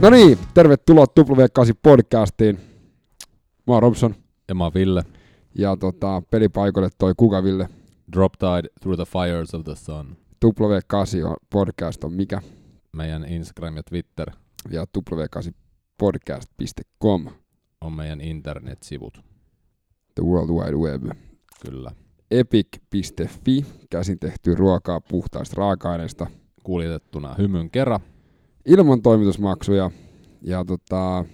No niin, tervetuloa W8 podcastiin. Mä oon Robson Ja mä oon Ville. ja tota, pelipaikoille toi Kukaville. Drop Tide Through the Fires of the Sun. W8 on- podcast on mikä Meidän Instagram ja Twitter ja w8podcast.com, on meidän internetsivut. the world wide web. Kyllä. Epic.fi, käsin tehty ruokaa puhtaista raaka-aineista, Kuljetettuna hymyn kerran. Ilman toimitusmaksuja. Ja tota,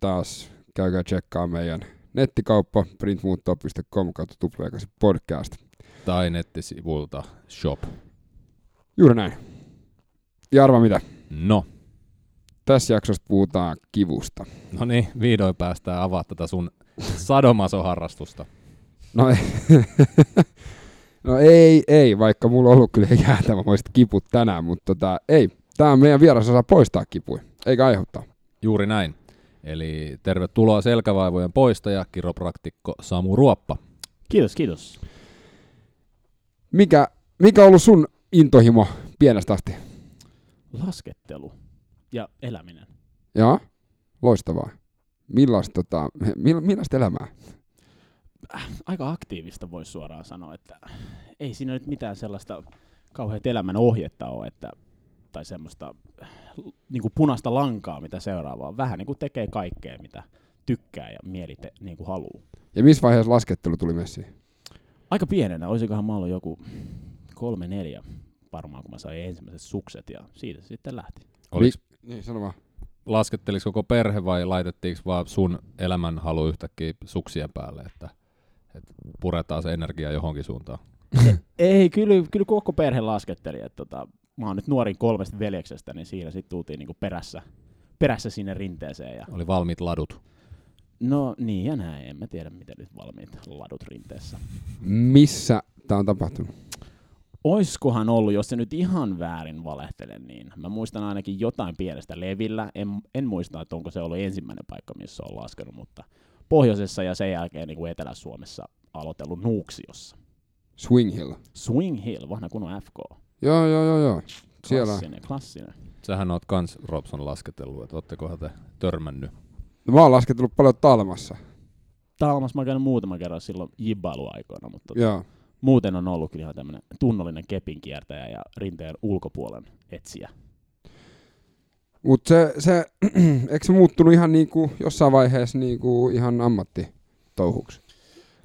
taas käykää tsekkaa meidän nettikauppa printmuutto.com kautta W8 podcast. Tai nettisivulta shop. Juuri näin. Ja arva mitä? No, Tässä jaksossa puhutaan kivusta. no niin, vihdoin päästään avaa tätä sun sadomasoharrastusta. No ei, no ei, ei, vaikka mulla on ollut kyllä jäätävämoiset kiput tänään, mutta tota, ei. Tämä meidän vieras osaa poistaa kipuja, eikä aiheuttaa. Juuri näin. Eli tervetuloa selkävaivojen poistaja, kiropraktikko Samu Ruoppa. Kiitos, kiitos. Mikä, mikä on ollut sun intohimo pienestä asti? Laskettelu ja eläminen. Joo, loistavaa. Millaista, tota, mill, millaista elämää? Aika aktiivista voisi suoraan sanoa, että ei siinä nyt mitään sellaista kauheat elämän ohjetta ole, että, tai semmoista niin kuin punaista lankaa, mitä seuraavaa. Vähän niin kuin tekee kaikkea, mitä tykkää ja mieli te, niin kuin haluaa. Ja missä vaiheessa laskettelu tuli messiin? Aika pienenä, olisikohan mä ollut joku kolme, neljä varmaan, kun mä sain ensimmäiset sukset ja siitä se sitten lähti. Oliko Niin, sano vaan. lasketteliko koko perhe vai laitettiinko vaan sun elämänhalu yhtäkkiä suksien päälle, että, että puretaan se energia johonkin suuntaan? Ei, kyllä, kyllä koko perhe lasketteli. Että tota, mä oon nyt nuorin kolmesta veljeksestä, niin siinä sitten tultiin niinku perässä, perässä sinne rinteeseen. Ja, Oli valmiit ladut. no niin ja näin, en mä tiedä miten nyt valmiit ladut rinteessä. Missä tämä on tapahtunut? Oiskohan ollut, jos se nyt ihan väärin valehtele, niin mä muistan ainakin jotain pienestä levillä. En, en muista, että onko se ollut ensimmäinen paikka, missä on laskenut, mutta pohjoisessa ja sen jälkeen niin kuin Etelä-Suomessa aloitellut Nuuksiossa. Swing Hill. Swing Hill, vanha kunnon FK. Joo, joo, joo, joo. Siellä. Klassinen, klassinen. Sähän oot kans Robson lasketellut, että oottekohan te törmännyt. No, mä oon lasketellut paljon Talmassa. Talmas mä oon käynyt muutaman kerran silloin jibbailuaikoina, mutta tota, Joo. muuten on ollut kyllä ihan tämmönen tunnollinen kepinkiertäjä ja rinteen ulkopuolen etsiä. Mutta se, se eikö se muuttunut ihan niinku jossain vaiheessa niinku ihan ammattitouhuksi?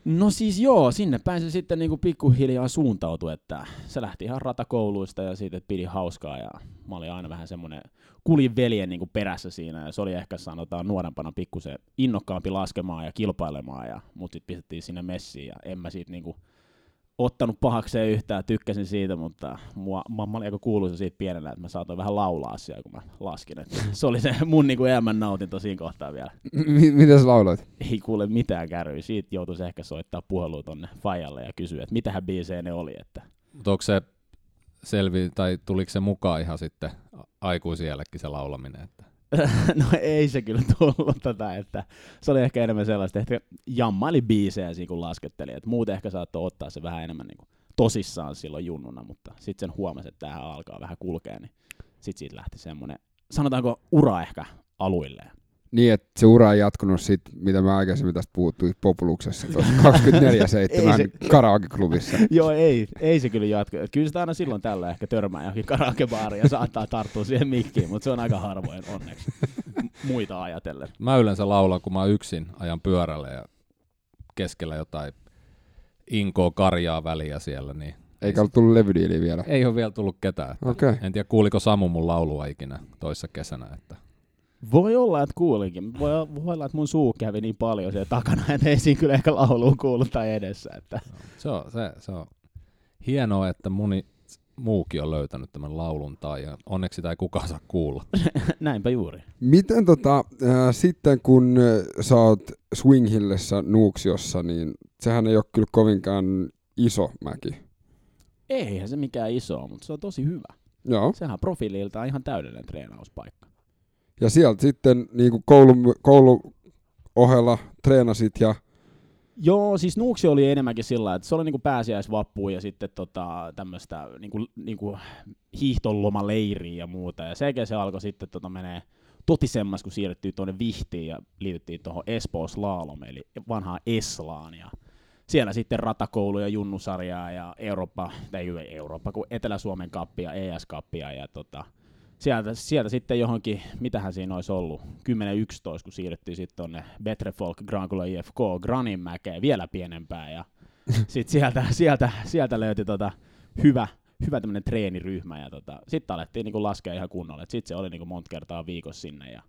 No siis joo, sinne päin se sitten niinku pikkuhiljaa suuntautui, että se lähti ihan ratakouluista ja siitä että pidi hauskaa ja mä olin aina vähän semmonen, kuljin veljen niinku perässä siinä ja se oli ehkä sanotaan nuorempana pikkusen innokkaampi laskemaan ja kilpailemaan ja mut sit pistettiin sinne messiin ja en mä siitä niinku ottanut pahakseen yhtään, tykkäsin siitä, mutta mua, mä, mä olin aika kuuluisa siitä pienenä, että mä saatoin vähän laulaa siellä, kun mä laskin. Että se oli se mun niinku elämän nautinto siinä kohtaa vielä. M- miten sä lauloit? Ei kuule mitään kärryä. Siitä joutuisi ehkä soittaa puhelua tonne Fajalle ja kysyä, että mitähän biisejä ne oli. Että Mutta onko se selvi, tai tuliko se mukaan ihan sitten a- aikuisiellekin se laulaminen? Että no ei se kyllä tullut tätä, että se oli ehkä enemmän sellaista, että jammaili biisejä siinä kun lasketteli, että muuten ehkä saattoi ottaa se vähän enemmän niin kuin tosissaan silloin junnuna, mutta sitten sen huomasi, että tähän alkaa vähän kulkea, niin sitten siitä lähti semmoinen, sanotaanko ura ehkä aluilleen. Niin, että se ura ei jatkunut sit, mitä mä aikaisemmin tästä puhuttiin Populuksessa tuossa 24-7 karaoke-klubissa. Joo, ei, ei se kyllä jatku. Kyllä sitä aina silloin tällä ehkä törmää johonkin karaokebaariin ja saattaa tarttua siihen mikkiin, mutta se on aika harvoin onneksi muita ajatellen. mä yleensä laulan, kun mä yksin ajan pyörällä ja keskellä jotain inkoa karjaa väliä siellä, niin Eikä ollut tullut levydiiliä vielä. ei ole vielä tullut ketään. Okay. En tiedä, kuuliko Samu mun laulua ikinä toissa kesänä. Että Voi olla, että kuulinkin. Voi, voi olla, että mun suu kävi niin paljon siellä takana, että ei siinä kyllä ehkä lauluun kuulu tai edessä. Että. se, on, se, se on hienoa, että moni muukin on löytänyt tämän laulun tai ja onneksi sitä ei kukaan saa kuulla. Näinpä juuri. Miten tota, äh, sitten kun äh, sä oot Swing Hillissä Nuuksiossa, niin sehän ei ole kyllä kovinkaan iso mäki. Eihän se mikään iso mutta se on tosi hyvä. Joo. Sehän on profiililtaan ihan täydellinen treenauspaikka. Ja sieltä sitten niin kuin koulun, koulun ohella treenasit ja Joo, siis Nuuksi oli enemmänkin sillä, että se oli niinku pääsiäisvappu ja sitten tota, tämmöistä niinku, niinku hiihtolomaleiriä ja muuta. Ja sen se alkoi sitten tota menee totisemmas, kun siirryttiin tuonne Vihtiin ja liityttiin tuohon Espoo Slalom, eli vanhaan Eslaan. Ja siellä sitten ratakoulu ja junnusarjaa ja Eurooppa, tai ei Eurooppa, kun Etelä-Suomen kappia, ES-kappia ja tota, sieltä, sieltä sitten johonkin, mitähän siinä olisi ollut, 10-11, kun siirryttiin sitten tuonne Betrefolk Grankula IFK Graninmäkeen vielä pienempään ja sitten sieltä, sieltä, sieltä löytyi tota hyvä, hyvä tämmöinen treeniryhmä ja tota, sitten alettiin niinku laskea ihan kunnolla. Sitten se oli niinku monta kertaa viikossa sinne ja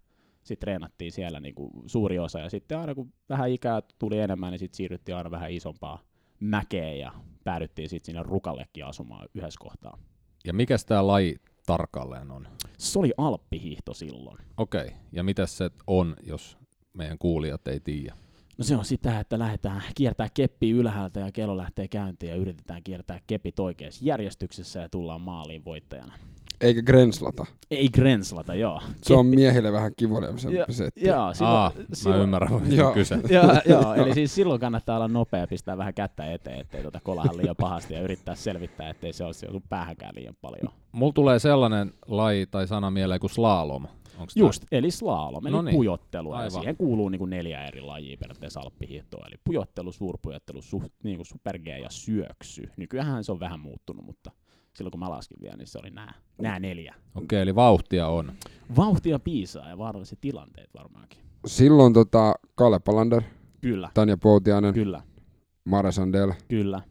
sitten treenattiin siellä niinku suuri osa ja sitten aina kun vähän ikää tuli enemmän, niin sitten siirryttiin aina vähän isompaa mäkeen ja päädyttiin sitten sinne Rukallekin asumaan yhdessä kohtaa. Ja mikä tämä laji tarkalleen on? Se oli alppihiihto silloin. Okei, okay. ja mitä se on, jos meidän kuulijat ei tiedä? No se on sitä, että lähdetään kiertää keppi ylhäältä ja kello lähtee käyntiin ja yritetään kiertää kepit oikeassa järjestyksessä ja tullaan maaliin voittajana. Eikä grenslata. Ei grenslata, joo. Se on miehille vähän kivuliamisen Ja- setti. Joo, silloin, Aa, mä ymmärrän, Joo. mitä kyse. joo, joo, eli siis silloin kannattaa olla nopea ja pistää vähän kättä eteen, ettei tota kolahan liian pahasti ja yrittää selvittää, ettei se ole sun päähänkään liian paljon. Mulla tulee sellainen laji tai sana mieleen kuin slalom. Onks Just, eli slalom, eli No niin. pujottelua. Ja siihen kuuluu niin kuin neljä eri lajia periaatteessa alppihiihtoa. Eli pujottelu, suurpujottelu, su, niin kuin super G ja syöksy. Nykyään se on vähän muuttunut, mutta silloin kun mä laskin vielä, niin se oli nämä, nämä neljä. Okei, eli vauhtia on. Vauhtia piisaa ja vaaralliset tilanteet varmaankin. Silloin tota, Kalle Palander, Kyllä, Tanja Poutiainen, kyllä, Mare Sandel kyllä.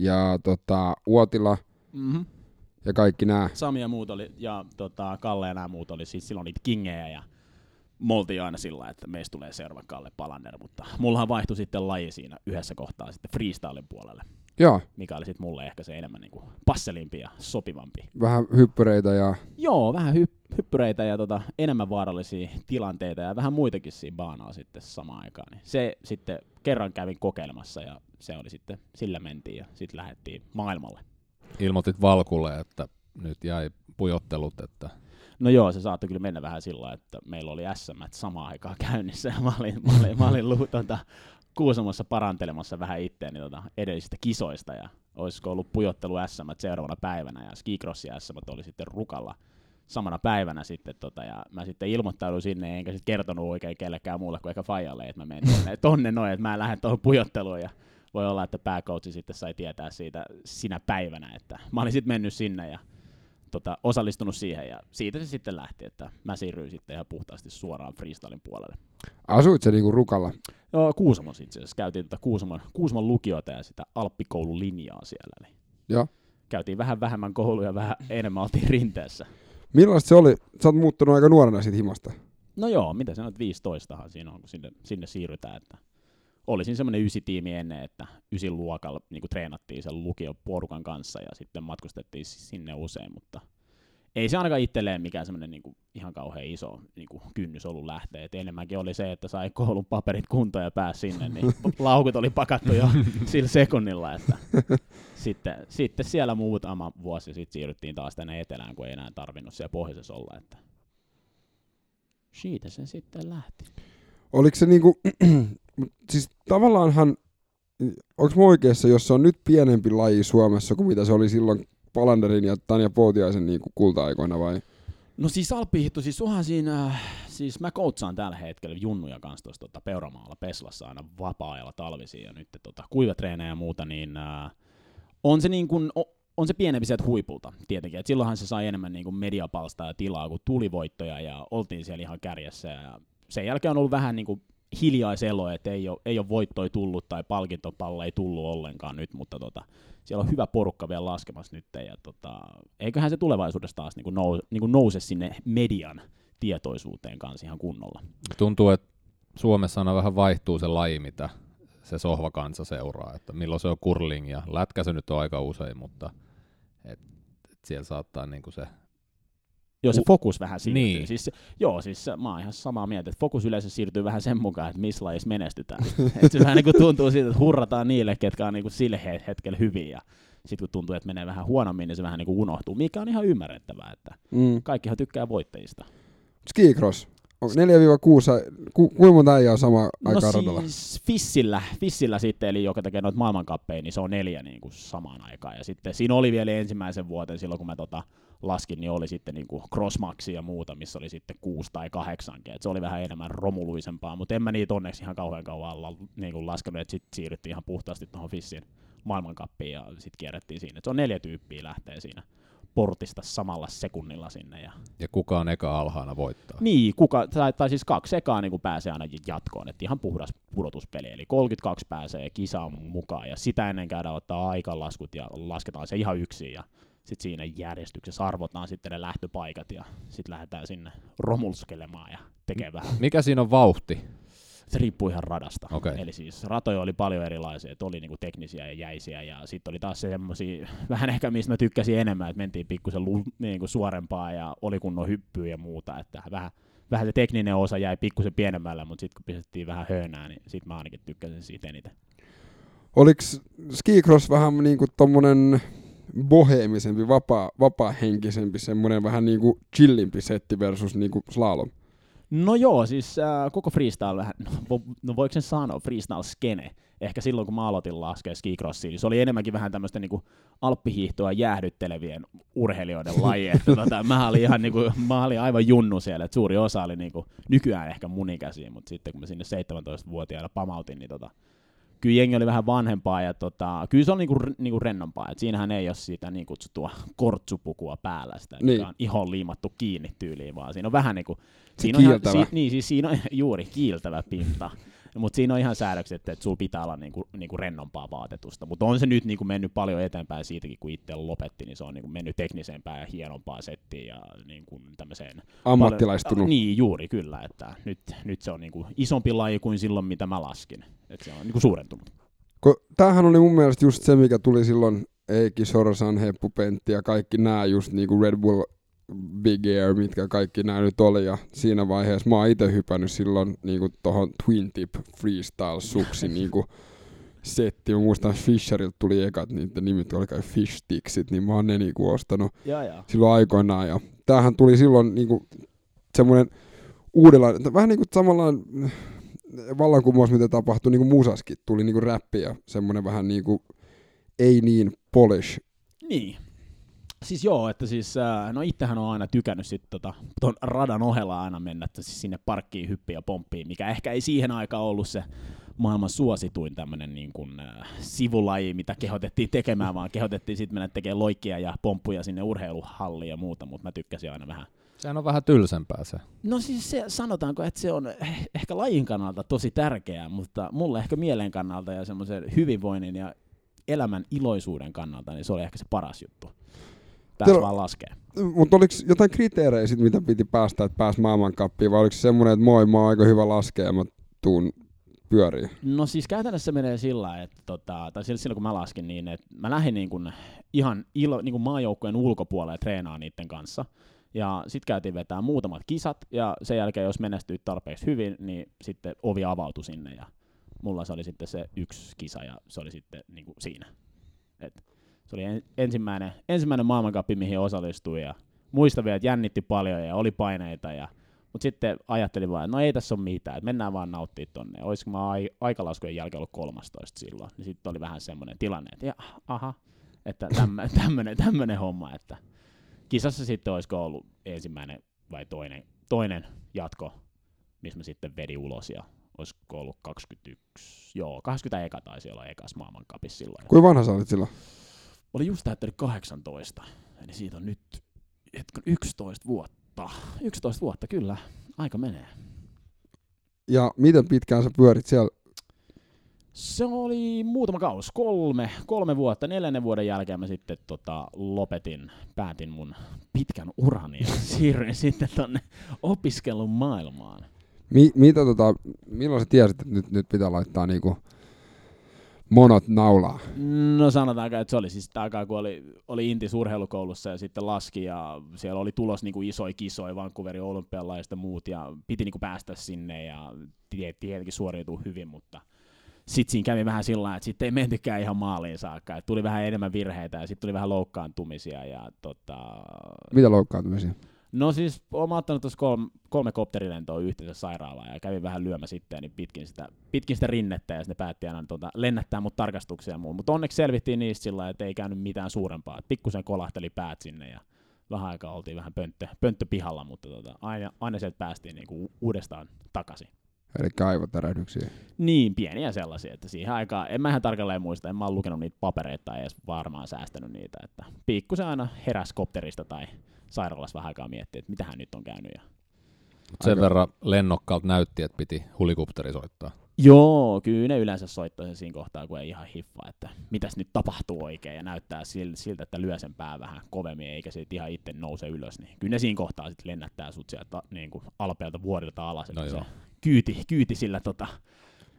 ja tota, Uotila Mm-hmm. ja kaikki nämä. Sami ja muut oli, ja tota, Kalle ja nämä muut oli siis silloin niitä kingejä ja me oltiin aina sillä, että meistä tulee seuraava Kalle Palander, mutta mullahan vaihtui sitten laji siinä yhdessä kohtaa sitten freestylen puolelle, Joo, mikä oli sitten mulle ehkä se enemmän niinku passelimpi ja sopivampi. vähän hyppyreitä ja Joo, vähän hy- hyppyreitä ja tota, enemmän vaarallisia tilanteita ja vähän muitakin siinä baanaa sitten samaan aikaan. Niin se sitten kerran kävin kokeilemassa ja se oli sitten, sillä mentiin ja sitten lähdettiin maailmalle. Ilmoitit Valkulle, että nyt jäi pujottelut, että No joo, se saattoi kyllä mennä vähän sillä että meillä oli SM samaan aikaan käynnissä ja mä olin, mä olin, mä olin lu, tota, Kuusamossa parantelemassa vähän itteeni tota, edellisistä kisoista ja olisiko ollut pujottelu SM seuraavana päivänä ja skicrossi SM oli sitten Rukalla samana päivänä sitten tota, ja mä sitten ilmoittauduin sinne enkä sitten kertonut oikein kellekään muulle kuin ehkä Fajalle, että mä menen tonne, tonne noin, että mä lähden tuohon pujotteluun ja voi olla, että pääkoutsi sitten sai tietää siitä sinä päivänä, että mä olin sitten mennyt sinne ja tota, osallistunut siihen ja siitä se sitten lähti, että mä siirryin sitten ihan puhtaasti suoraan freestylin puolelle. Asuit se niinku Rukalla. Joo, Kuusamossa itse asiassa käytiin tota Kuusamon, Kuusamon lukiota ja sitä Alppikoululinjaa siellä. Eli Joo. käytiin vähän vähemmän kouluja, vähän enemmän oltiin rinteessä. Millaista se oli? Sä oot muuttunut aika nuorena siitä himasta. No joo, mitä sä nyt 15 siinä on, kun sinne, sinne siirrytään. Että olisin semmoinen ysitiimi ennen, että ysin luokalla niin treenattiin sen lukioporukan kanssa ja sitten matkustettiin sinne usein, mutta ei se ainakaan itselleen mikään semmoinen niin ihan kauhean iso niin kuin kynnys ollut lähteä. Et enemmänkin oli se, että sai koulun paperit kuntoon ja pääsi sinne, niin laukut oli pakattu jo sillä sekunnilla. Että sitten, sitten siellä muutama vuosi sitten siirryttiin taas tänne etelään, kun ei enää tarvinnut siellä pohjoisessa olla. Että siitä se sitten lähti. Oliko se niinku, siis tavallaanhan, onko mä oikeassa, jos se on nyt pienempi laji Suomessa kuin mitä se oli silloin Palanderin ja Tanja Poutiaisen niinku kulta-aikoina vai? No siis alppihiihto, siis onhan siinä, äh, siis mä coachaan tällä hetkellä junnuja kanssa tuossa tota, Peuramaalla Peslassa aina vapaa-ajalla talvisin ja nyt tota, kuivatreenejä ja muuta, niin äh, on se niin kuin, o, on se pienempi sieltä huipulta tietenkin, et silloinhan se sai enemmän niin kuin mediapalstaa ja tilaa, kun tuli voittoja ja oltiin siellä ihan kärjessä ja sen jälkeen on ollut vähän niin kuin hiljaiselo, että ei ole, ei ole voittoi tullut tai palkintopalla ei tullut ollenkaan nyt, mutta tota, siellä on hyvä porukka vielä laskemassa nyt ja tota, eiköhän se tulevaisuudessa taas niin kuin nous, niin kuin nouse sinne median tietoisuuteen kanssa ihan kunnolla. tuntuu, että Suomessa aina vähän vaihtuu se laji, mitä se sohvakansa seuraa, että milloin se on curling ja lätkä se nyt on aika usein, mutta et, et siellä saattaa niinku se, Joo, se fokus vähän siirtyy. Niin. Siis, joo, siis mä oon ihan samaa mieltä, että fokus yleensä siirtyy vähän sen mukaan, että missä lajissa menestytään. et se vähän niin kuin tuntuu siitä, että hurrataan niille, ketkä on niin kuin sille he- hetkellä hyviä. Ja sitten kun tuntuu, että menee vähän huonommin, niin se vähän niin kuin unohtuu, mikä on ihan ymmärrettävää, että Mm. kaikkihan tykkää voittajista. Skicross. Onko 4-6, ku, kuinka monta äijää on sama aikaa no radalla? siis Fissillä, Fissillä sitten, eli joka tekee noita maailmankappeja, niin se on neljä niin kuin samaan aikaan. Ja sitten siinä oli vielä ensimmäisen vuoden silloin, kun mä tota, laskin, niin oli sitten niinku crossmaxi ja muuta, missä oli sitten kuusi tai kahdeksankin. Et se oli vähän enemmän romuluisempaa, mutta en mä niitä onneksi ihan kauhean kauan la, niinku laskenut, että sitten siirryttiin ihan puhtaasti tuohon Fissin maailmankappiin ja sitten kierrettiin siinä. Et se on neljä tyyppiä lähtee siinä portista samalla sekunnilla sinne. Ja... Ja kuka on eka alhaana voittaa. Niin, kuka, tai, tai siis kaksi ekaa niin pääsee ainakin jatkoon, että ihan puhdas pudotuspeli, eli 32 pääsee kisaan mukaan, ja sitä ennen käydään ottaa aikalaskut ja lasketaan se ihan yksin, ja sitten siinä järjestyksessä arvotaan sitten ne lähtöpaikat, ja sitten lähdetään sinne romulskelemaan ja tekee vähän. Mikä siinä on vauhti? Se riippuu ihan radasta. Okay. Eli siis ratoja oli paljon erilaisia, että oli niinku teknisiä ja jäisiä ja sitten oli taas semmoisia, vähän ehkä mistä mä tykkäsin enemmän, että mentiin pikkusen lu, niinku suorempaa ja oli kunnon hyppyä ja muuta, että vähän, vähän se tekninen osa jäi pikkusen pienemmällä, mutta sitten kun pistettiin vähän höönää, niin sitten mä ainakin tykkäsin siitä eniten. Oliko skicross vähän niinku tommonen boheemisempi, vapaa, vapaa-henkisempi, semmoinen vähän niinku chillimpi setti versus niinku slalom? No joo, siis äh, koko freestyle vähän, no, no voiko sen sanoa, freestyle skene. Ehkä silloin kun mä aloitin laskea skicrossiin, niin se oli enemmänkin vähän tämmöistä niinku alppihiihtoa jäähdyttelevien urheilijoiden laji. että tota, mä, olin ihan niinku, mä olin aivan junnu siellä, että suuri osa oli niinku, nykyään ehkä mun ikäisiä, mutta sitten kun mä sinne 17-vuotiaana pamautin, niin tota, kyllä jengi oli vähän vanhempaa ja tota, kyllä se on niinku, niinku rennompaa. Et siinähän ei ole sitä niin kutsuttua kortsupukua päällä, sitä, niin. on ihon liimattu kiinni tyyliin, vaan siinä on vähän niinku, siinä on ihan, si, niin, siis siinä on juuri kiiltävä pinta. Mutta siinä on ihan säädökset, että, että sulla pitää olla niinku, niinku rennompaa vaatetusta. Mutta on se nyt niinku mennyt paljon eteenpäin siitäkin, kun itse lopetti, niin se on niinku mennyt teknisempään ja hienompaa settiin ja niinku tämmöiseen... Ammattilaistunut. Paljon, niin, juuri kyllä. Että nyt, nyt se on niinku isompi laji kuin silloin, mitä mä laskin. Että se on niinku suurentunut. Tämähän oli mun mielestä just se, mikä tuli silloin Eiki Sorsan, Heppu Pentti ja kaikki nämä just niinku Red Bull Big Air, mitkä kaikki nämä nyt oli, ja siinä vaiheessa mä oon itse hypännyt silloin niinku tohon Twin Tip Freestyle suksi niinku setti. Mä muistan Fisherilta tuli ekat niiden nimet, oli kai Fish Sticksit, niin mä oon ne niinku ostanut ja, ja. silloin aikoinaan. Ja tämähän tuli silloin niinku semmoinen uudenlainen, vähän niinku samanlainen vallankumous, mitä tapahtui niinku musaskin, tuli niinku räppi ja semmoinen vähän niinku ei niin polish. Niin, Siis joo, että siis, äh, no itsehän on aina tykännyt sit tota, ton radan ohella aina mennä että siis sinne parkkiin hyppiä ja pomppiin, mikä ehkä ei siihen aikaan ollut se maailman suosituin tämmönen niin kuin, äh, sivulaji, mitä kehotettiin tekemään, vaan kehotettiin sitten mennä tekemään loikkia ja pomppuja sinne urheiluhalliin ja muuta, mutta mä tykkäsin aina vähän. Sehän on vähän tylsempää se. No siis se, sanotaanko, että se on eh, ehkä lajin kannalta tosi tärkeää, mutta mulle ehkä mielen kannalta ja semmoisen hyvinvoinnin ja elämän iloisuuden kannalta, niin se oli ehkä se paras juttu pääsi vaan laskee. Mutta oliko jotain kriteerejä sit, mitä piti päästä, että pääsi maailmankappiin, vai oliko se semmoinen, että moi, mä oon aika hyvä laskea ja mä tuun pyöriin? No siis käytännössä menee sillä että tota, tai silloin kun mä laskin niin, että mä lähdin niin kun ihan ilo, niin kun maajoukkueen ulkopuolelle treenaa niiden kanssa. Ja sitten käytiin vetää muutamat kisat, ja sen jälkeen jos menestyy tarpeeksi hyvin, niin sitten ovi avautui sinne, ja mulla se oli sitten se yksi kisa, ja se oli sitten niin kuin siinä. Et se oli ensimmäinen, ensimmäinen maailmankappi, mihin osallistui ja muista vielä, että jännitti paljon ja oli paineita ja mutta sitten ajattelin vaan, että no ei tässä ole mitään, että mennään vaan nauttimaan tonne. Olisiko mä ai- aikalaskujen jälkeen ollut 13 silloin, niin sitten oli vähän semmoinen tilanne, että ja, aha, että tämmöinen, tämmöinen homma, että kisassa sitten olisiko ollut ensimmäinen vai toinen, toinen jatko, missä mä sitten vedin ulos ja olisiko ollut 21, joo, 20 eka taisi olla ekas maailmankapissa silloin. Kuinka vanha sä olit silloin? oli just täyttänyt 18, eli siitä on nyt hetken 11 vuotta. 11 vuotta, kyllä. Aika menee. Ja miten pitkään sä pyörit siellä? Se oli muutama kausi, kolme, kolme vuotta. Neljännen vuoden jälkeen mä sitten tota, lopetin, päätin mun pitkän urani ja siirryin sitten tonne opiskelun maailmaan. Mi- mitä tota, milloin sä tiesit, että nyt, nyt pitää laittaa niinku monot naulaa? No sanotaanko, että se oli siis aikaa, kun oli, oli Intis urheilukoulussa ja sitten laski ja siellä oli tulos niin kuin isoja kisoja, Vancouverin olympialaista muut ja piti niin kuin päästä sinne ja tietenkin suoriutua hyvin, mutta sitten siinä kävi vähän sillä että sitten ei mentykään ihan maaliin saakka, että tuli vähän enemmän virheitä ja sitten tuli vähän loukkaantumisia. Ja, tota... Mitä loukkaantumisia? No siis olen ottanut tuossa kolme, kolme kopterilentoa yhteensä sairaalaan ja kävin vähän lyömä sitten niin pitkin sitä, pitkin sitä rinnettä ja sitten ne päätti aina tuota, lennättää mut tarkastuksia ja. Mutta onneksi selvittiin niistä sillä että ei käynyt mitään suurempaa. Pikkusen kolahteli päät sinne ja vähän aikaa oltiin vähän pönttö, pönttöpihalla, mutta tota, aina, aina sieltä päästiin niinku uudestaan takaisin. Eli aivotärähdyksiä. Niin, pieniä sellaisia, että siihen aikaan, en mä ihan tarkalleen muista, en mä ole lukenut niitä papereita tai edes varmaan säästänyt niitä, että pikkusen aina heräs kopterista tai sairaalassa vähän aikaa miettiä, että mitähän nyt on käynyt. Ja... Mut sen Aika- verran lennokkaalta näytti, että piti hulikopteri soittaa. Joo, kyllä ne yleensä soittaa sen siinä kohtaa, kun ei ihan hiffa, että mitäs nyt tapahtuu oikein ja näyttää sil- siltä, että lyö sen pää vähän kovemmin eikä siitä ihan itse nouse ylös, niin kyllä ne siinä kohtaa sitten lennättää sut sieltä niin kuin alpeelta vuorilta alas, että No se joo. Kyyti, kyyti sillä tota,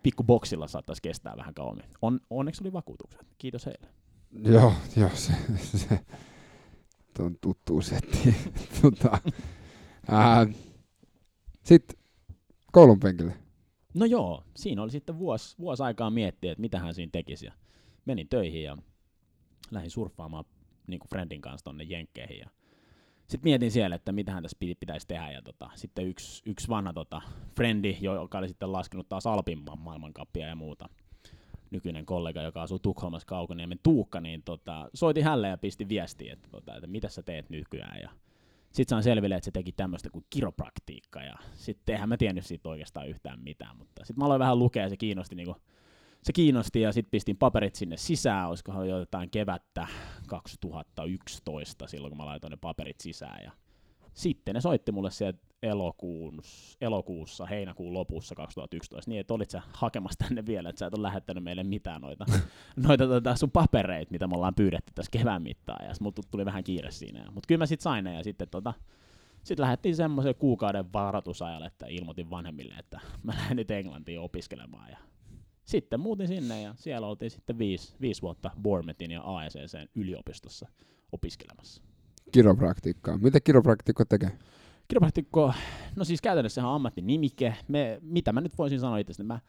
pikkuboksilla saattaisi kestää vähän kauemmin. On, onneksi oli vakuutukset, kiitos heille. Joo, joo, se, se on tuttu setti. tota, Sitten koulun penkille. No joo, siinä oli sitten vuosi, vuosi aikaa miettiä, että mitä hän siinä tekisi. Ja menin töihin ja lähdin surffaamaan niin kuin friendin kanssa tonne Jenkkeihin. Ja sitten mietin siellä, että mitä hän tässä pitäisi tehdä. Ja tota, sitten yksi, yksi vanha tota, friendi, joka oli sitten laskenut taas Alpin ma- maailmankappia ja muuta, nykyinen kollega, joka asuu Tukholmassa Kaukoniemen Tuukka, niin tota, soitin hänelle ja pisti viestiä, että, tota, että mitä sä teet nykyään. Ja sitten sain selville, että se teki tämmöistä kuin kiropraktiikka, ja sitten eihän mä tiennyt siitä oikeastaan yhtään mitään, mutta sitten mä aloin vähän lukea, ja se kiinnosti, niinku, se kiinnosti ja sitten pistin paperit sinne sisään, olisikohan jo jotain kevättä 2011 silloin, kun mä laitoin ne paperit sisään, ja sitten ne soitti mulle sieltä elokuussa, elokuussa, heinäkuun lopussa 2011, niin että olit sä hakemassa tänne vielä, että sä et ole lähettänyt meille mitään noita, noita tota sun papereita, mitä me ollaan pyydetty tässä kevään mittaan, ja mut tuli vähän kiire siinä. Mutta kyllä mä sitten sain ne, ja sitten tota, sitten lähdettiin semmoisen kuukauden varoitusajalle, että ilmoitin vanhemmille, että mä lähden nyt Englantiin opiskelemaan. Ja sitten muutin sinne ja siellä oltiin sitten viisi, viisi vuotta Bournemouthin ja AECCn yliopistossa opiskelemassa. Kiropraktiikkaa. Mitä kiropraktikko tekee? Kiropraktikko, no siis käytännössä ihan ammattinimike. Me, mitä mä nyt voisin sanoa itse, mä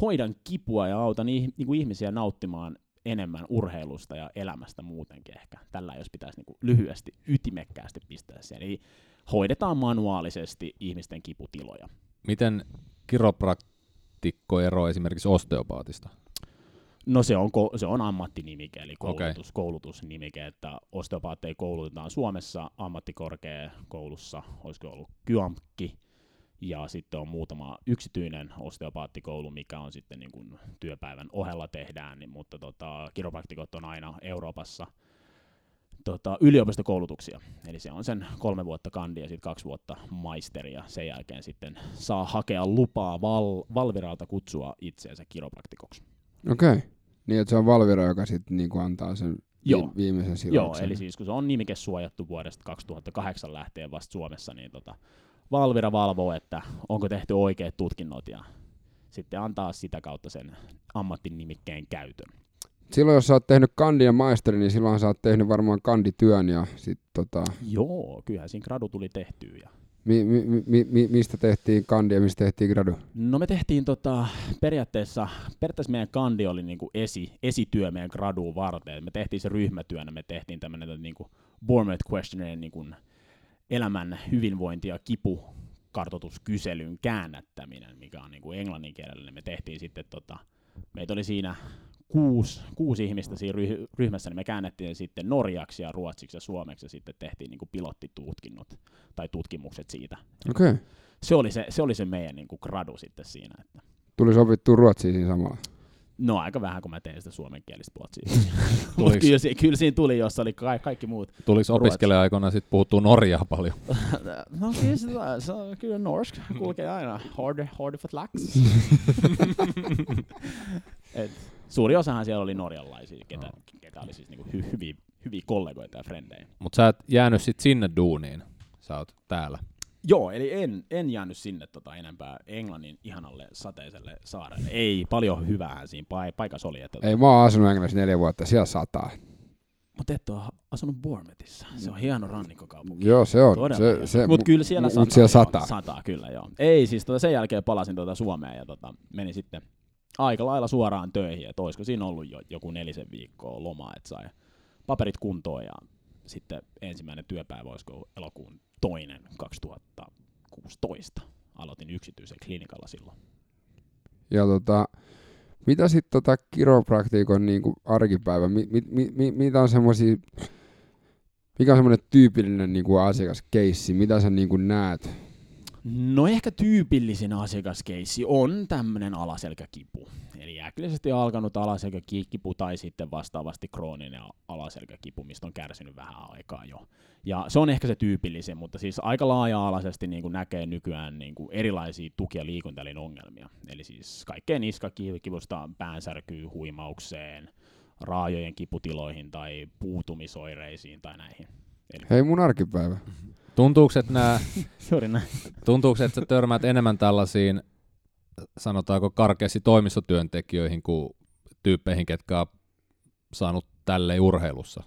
hoidan kipua ja autan ih, niin kuin ihmisiä nauttimaan enemmän urheilusta ja elämästä muutenkin ehkä. Tällä jos pitäisi niin kuin lyhyesti, ytimekkäästi pistää sen. Eli hoidetaan manuaalisesti ihmisten kiputiloja. Miten kiropraktikko eroaa esimerkiksi osteopaatista? No se on, se on ammattinimike, eli koulutus, koulutusnimike, että osteopaatteja koulutetaan Suomessa ammattikorkeakoulussa, olisiko ollut KYAMKki, ja sitten on muutama yksityinen osteopaattikoulu, mikä on sitten niin kuin työpäivän ohella tehdään, niin, mutta tota, kiropraktikot on aina Euroopassa tota, yliopistokoulutuksia. Eli se on sen kolme vuotta kandi ja sitten kaksi vuotta maisteri ja sen jälkeen sitten saa hakea lupaa val- Valviralta kutsua itseensä kiropraktikoksi. Okei. Okay. Niin, että se on Valvira, joka sitten niinku antaa sen Joo. vi- viimeisen Joo, silauksen. eli siis kun se on nimike suojattu vuodesta 2008 lähtien vasta Suomessa, niin tota, Valvira valvoo, että onko tehty oikeat tutkinnot ja sitten antaa sitä kautta sen ammattinimikkeen käytön. Silloin jos sä oot tehnyt kandi ja maisteri, niin silloin sä oot tehnyt varmaan kandityön ja sit tota, Joo, kyllähän siinä gradu tuli tehtyä. Ja... mi, mi, mi, mi, mistä tehtiin kandi ja mistä tehtiin gradu? No me tehtiin tota, periaatteessa, periaatteessa meidän kandi oli niinku esi, esityö meidän graduun varten. Me tehtiin se ryhmätyönä, me tehtiin tämmöinen niinku Bournemouth Questionnaire niinku elämän hyvinvointi- ja kipu kartoituskyselyn käännättäminen, mikä on niinku englanninkielellä. Me tehtiin sitten, tota, meitä oli siinä kuusi, kuusi ihmistä siinä ry- ryhmässä, niin me käännettiin sitten norjaksi ja ruotsiksi ja suomeksi ja sitten tehtiin niinku pilottitutkinnot tai tutkimukset siitä. Okei. Okay. Se oli se, se, oli se meidän niinku gradu sitten siinä. Että Tuli sovittua ruotsia siinä samalla. No aika vähän, kun mä tein sitä suomenkielistä plotsia. Mutta kyllä, kyllä siinä tuli, jossa oli ka- kaikki muut. tuliks opiskelija-aikoina sitten puhuttua Norjaa paljon? no kyllä se, se on kyllä norsk kulkee aina. Hard, hard for lax. Et, suuri osahan siellä oli norjalaisia, ketä, ketä oli siis niinku hy- hyviä, hyviä kollegoita ja frendejä. Mut sä et jäänyt sit sinne duuniin. Sä oot täällä. Joo, eli en, en jäänyt sinne tota enempää Englannin ihanalle sateiselle saarelle. Ei, paljon hyvää siinä pa- paikassa oli. Että, Ei, mä oon asunut Englannissa neljä vuotta, siellä sataa. Mutta et ole asunut Bournemouthissa. Se on hieno rannikkokaupunki. Joo, se on. Todella Se, se, Mut kyllä siellä mut sataa. siellä joo, sataa. Sataa, kyllä joo. Ei, siis tota, sen jälkeen palasin tuota Suomeen ja tota, menin sitten aika lailla suoraan töihin. Että olisiko siinä ollut jo joku nelisen viikkoa lomaa, että sai paperit kuntoon ja sitten ensimmäinen työpäivä olisiko elokuun toinen 2016. Aloitin yksityisen klinikalla silloin. Ja tota, mitä sitten tota kiropraktiikon niinku arkipäivä, mi, mi, mi, mi, mitä on semmoisia Mikä on semmoinen tyypillinen niin asiakaskeissi? Mitä sä niin näet? No ehkä tyypillisin asiakaskeissi on tämmöinen alaselkäkipu. Eli äkillisesti alkanut alaselkäkipu tai sitten vastaavasti krooninen alaselkäkipu, mistä on kärsinyt vähän aikaa jo. Ja se on ehkä se tyypillisin, mutta siis aika laaja-alaisesti niin kuin näkee nykyään niin kuin erilaisia tuki- ja liikuntaelin ongelmia. Eli siis kaikkeen niskakivusta päänsärkyy huimaukseen, raajojen kiputiloihin tai puutumisoireisiin tai näihin. Eli... Hei mun arkipäivä. Tuntuuko, että nää, Sorry, näin. tuntuuko, että sä törmäät enemmän tällaisiin, sanotaanko karkeasti toimistotyöntekijöihin kuin tyyppeihin, ketkä on saanut tälle urheilussa?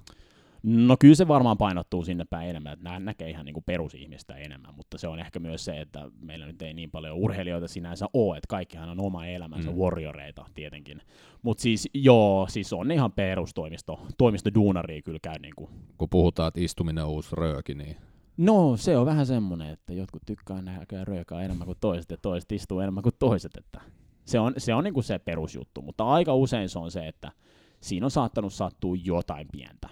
No kyllä se varmaan painottuu sinne päin enemmän, että nämä näkee ihan niin kuin perusihmistä enemmän, mutta se on ehkä myös se, että meillä nyt ei niin paljon urheilijoita sinänsä ole, että kaikkihan on oma elämänsä, mm. warrioreita tietenkin. Mutta siis joo, siis on ihan perustoimisto, toimistoduunaria kyllä käy niin kuin. Kun puhutaan, että istuminen on uusi rööki, niin No, se on vähän semmoinen, että jotkut tykkää nähdä röökaa enemmän kuin toiset ja toiset istuu enemmän kuin toiset, että se on, se on niin kuin se perusjuttu, mutta aika usein se on se, että siinä on saattanut sattua jotain pientä.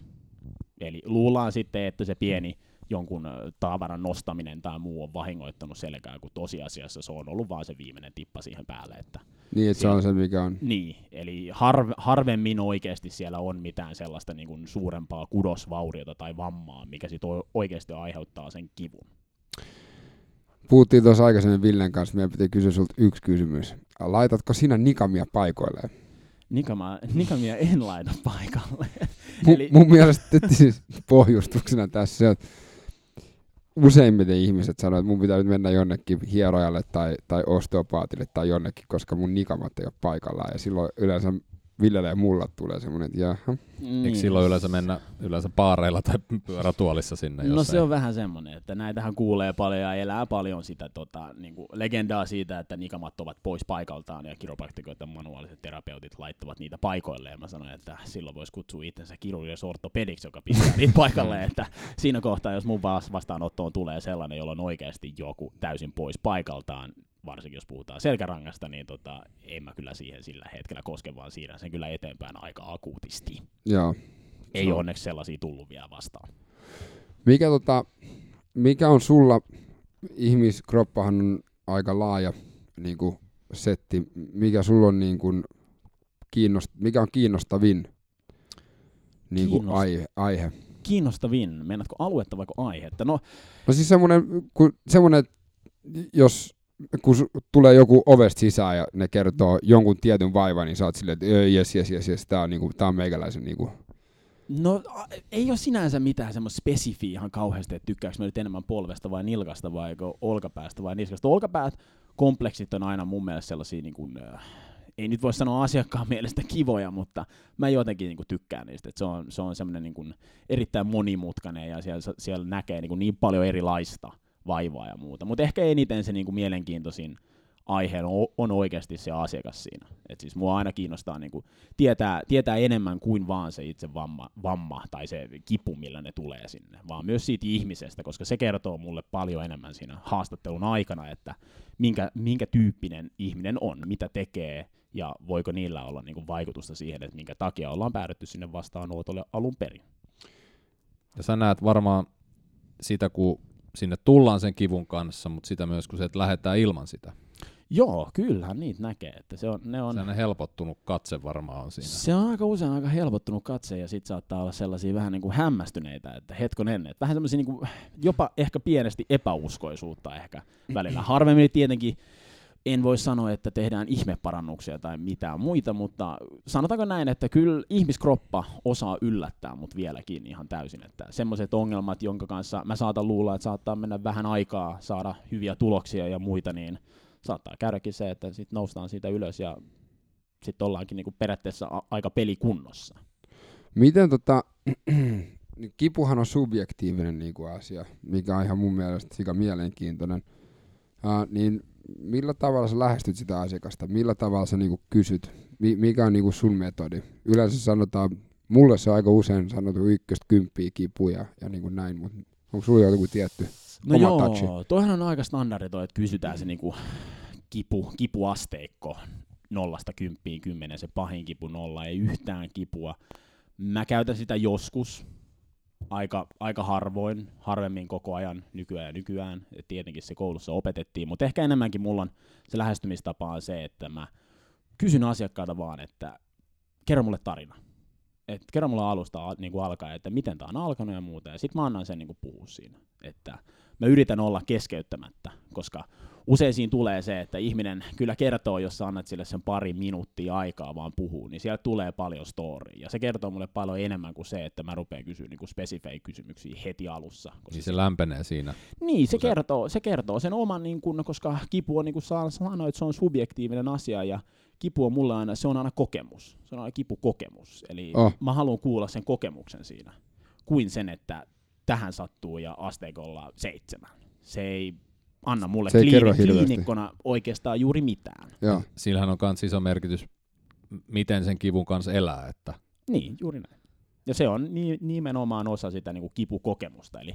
Eli luullaan sitten, että se pieni jonkun tavaran nostaminen tai muu on vahingoittanut selkää, kun tosiasiassa se on ollut vaan se viimeinen tippa siihen päälle. Että niin, että se on se, mikä on. Niin, eli harve, harvemmin oikeasti siellä on mitään sellaista niin kuin suurempaa kudosvauriota tai vammaa, mikä sitten oikeasti aiheuttaa sen kivun. Puhuttiin tuossa aikaisemmin Villen kanssa, meidän piti kysyä sinulta yksi kysymys. Laitatko sinä nikamia paikoilleen? Nikama, nikamia en laita paikalle. Eli... Mun mielestä siis pohjustuksena tässä että useimmiten ihmiset sanoo, että mun pitää nyt mennä jonnekin hierojalle tai, tai osteopaatille tai jonnekin, koska mun nikamat ei ole paikallaan. Ja silloin yleensä Villelle ja mulla tulee semmoinen, että jaha. Niin. Eikö silloin yleensä mennä yleensä paareilla tai pyörätuolissa sinne? No se on vähän semmoinen, että näitähän kuulee paljon ja elää paljon sitä tota, niin kuin legendaa siitä, että nikamat ovat pois paikaltaan ja kiropraktikot ja manuaaliset terapeutit laittavat niitä paikoille. Ja mä sanoin, että silloin voisi kutsua itsensä kirurgias ortopediksi, joka pistää niitä paikalle. että siinä kohtaa, jos mun vastaanottoon tulee sellainen, jolla on oikeasti joku täysin pois paikaltaan, varsinkin jos puhutaan selkärangasta, niin tota, en mä kyllä siihen sillä hetkellä koske, vaan siirrän sen kyllä eteenpäin aika akuutisti. Joo. Ei ole onneksi sellaisia tullut vielä vastaan. Mikä, tota, mikä on sulla, ihmiskroppahan on aika laaja niin kuin setti, mikä sulla on niin kuin kiinnost, mikä on kiinnostavin niin kuin Kiinnost... aihe, aihe? Kiinnostavin, mennätkö aluetta vai aihetta? No, no siis semmoinen, kun, semmoinen, jos kun tulee joku ovesta sisään ja ne kertoo jonkun tietyn vaivan, niin sä oot silleen, että jes, jes, jes, jes, tää on, niinku, tää on meikäläisen niinku. No ei ole sinänsä mitään semmoista spesifiä ihan kauheasti, että tykkääkö mä nyt enemmän polvesta vai nilkasta vai olkapäästä vai niskasta. Olkapäät kompleksit on aina mun mielestä sellaisia, niin kuin, äh, ei nyt voi sanoa asiakkaan mielestä kivoja, mutta mä jotenkin niin kuin, tykkään niistä. että se on, se on semmoinen niin kuin, erittäin monimutkainen ja siellä, siellä näkee niin, kuin, niin paljon erilaista vaivaa ja muuta. Mutta ehkä eniten se niinku mielenkiintoisin aihe on, on oikeasti se asiakas siinä. Et siis mua aina kiinnostaa niinku tietää, tietää enemmän kuin vaan se itse vamma, vamma tai se kipu, millä ne tulee sinne, vaan myös siitä ihmisestä, koska se kertoo mulle paljon enemmän siinä haastattelun aikana, että minkä, minkä tyyppinen ihminen on, mitä tekee ja voiko niillä olla niinku vaikutusta siihen, että minkä takia ollaan päädytty sinne vastaanotolle alun perin. Ja sä näet varmaan sitä, kun sinne tullaan sen kivun kanssa, mutta sitä myös, kun se, että lähdetään ilman sitä. Joo, kyllähän niitä näkee. Että se on, ne on, Sellainen helpottunut katse varmaan on siinä. Se on aika usein aika helpottunut katse ja sitten saattaa olla sellaisia vähän niin kuin hämmästyneitä, että hetkonen, että vähän semmoisia niin kuin, jopa ehkä pienesti epäuskoisuutta ehkä välillä. Harvemmin tietenkin en voi sanoa, että tehdään ihmeparannuksia tai mitään muita, mutta sanotaanko näin, että kyllä ihmiskroppa osaa yllättää mut vieläkin ihan täysin. Että semmoiset ongelmat, jonka kanssa mä saatan luulla, että saattaa mennä vähän aikaa saada hyviä tuloksia ja muita, niin saattaa käydäkin se, että sitten noustaan siitä ylös ja sitten ollaankin niinku periaatteessa aika pelikunnossa. Miten tota, kipuhan on subjektiivinen niinku asia, mikä on ihan mun mielestä sika mielenkiintoinen. Niin millä tavalla sä lähestyt sitä asiakasta? Millä tavalla sä niinku kysyt? Mikä on niinku sun metodi? Yleensä sanotaan, mulle se on aika usein sanottu ykköstä kymppiä kipuja ja niinku näin, mutta onko sulla joku tietty No oma joo, touchi? toihan on aika standardi toi, että kysytään se niinku kipu, kipuasteikko nollasta kymppiin kymmenen, se pahin kipu nolla, ei yhtään kipua. Mä käytän sitä joskus, aika, aika harvoin, harvemmin koko ajan nykyään ja nykyään. Et tietenkin se koulussa opetettiin, mutta ehkä enemmänkin mulla on se lähestymistapa on se, että mä kysyn asiakkailta vaan, että kerro mulle tarina. Et kerro mulle alusta niin kuin alkaa, että miten tämä on alkanut ja muuta. Ja sitten mä annan sen niin kuin puhua siinä. Että mä yritän olla keskeyttämättä, koska usein siinä tulee se, että ihminen kyllä kertoo, jos sä annat sille sen pari minuuttia aikaa vaan puhuu, niin sieltä tulee paljon storya. Ja se kertoo mulle paljon enemmän kuin se, että mä rupean kysyä niin spesifejä kysymyksiä heti alussa. Koska Niin se lämpenee siinä. niin, se se- kertoo, se kertoo sen oman, niin kun, koska kipu on, niin kuin sanoin, että se on subjektiivinen asia ja kipu on mulle aina, se on aina kokemus. Se on aina kipukokemus. Eli Oh. mä haluan kuulla sen kokemuksen siinä, kuin sen, että tähän sattuu ja asteikolla seitsemän. Se ei anna mulle Se kliini- kliinikkona oikeastaan juuri mitään. Joo. Sillähän on myös iso merkitys, miten sen kivun kanssa elää. Että Niin, juuri näin. Ja se on ni- nimenomaan osa sitä niin kuin kipukokemusta. Eli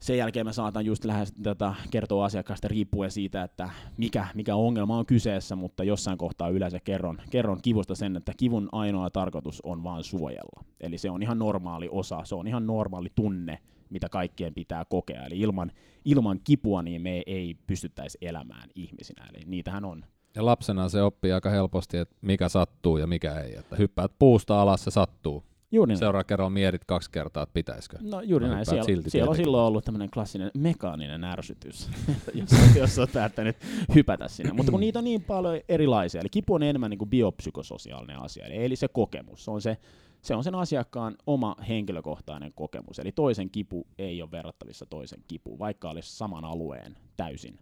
sen jälkeen mä saatan just lähes tätä kertoa asiakkaasta riippuen siitä, että mikä, mikä ongelma on kyseessä, mutta jossain kohtaa yleensä kerron, kerron kivusta sen, että kivun ainoa tarkoitus on vaan suojella. Eli se on ihan normaali osa, se on ihan normaali tunne, mitä kaikkien pitää kokea. Eli ilman, ilman kipua niin me ei pystyttäisi elämään ihmisinä. Eli niitähän on ja lapsena se oppii aika helposti, että mikä sattuu ja mikä ei. Että hyppäät puusta alas, se sattuu. juuri näin. Seuraava kerralla mietit kaksi kertaa, että pitäisikö. No juuri No, näin. Siellä, silti siellä on silloin ollut tämmöinen klassinen mekaaninen ärsytys, jos, jos olet päättänyt hypätä sinne. Mutta kun niitä on niin paljon erilaisia, eli kipu on enemmän niin kuin biopsykososiaalinen asia, eli, eli se kokemus, se on, se, se on sen asiakkaan oma henkilökohtainen kokemus, eli toisen kipu ei ole verrattavissa toisen kipuun, vaikka olisi saman alueen täysin.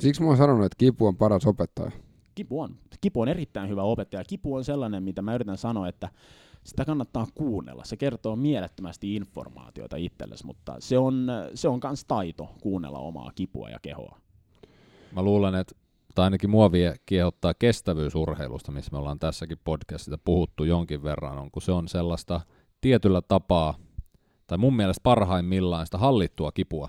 Siksi mä oon sanonut, että kipu on paras opettaja. Kipu on, kipu on erittäin hyvä opettaja. Kipu on sellainen, mitä mä yritän sanoa, että sitä kannattaa kuunnella. Se kertoo mielettömästi informaatiota itsellesi, mutta se on, se on kans taito kuunnella omaa kipua ja kehoa. Mä luulen, että tai ainakin mua vie kiehottaa kestävyysurheilusta, missä me ollaan tässäkin podcastissa puhuttu jonkin verran, on kun se on sellaista tietyllä tapaa, tai mun mielestä parhaimmillaan sitä hallittua kipua.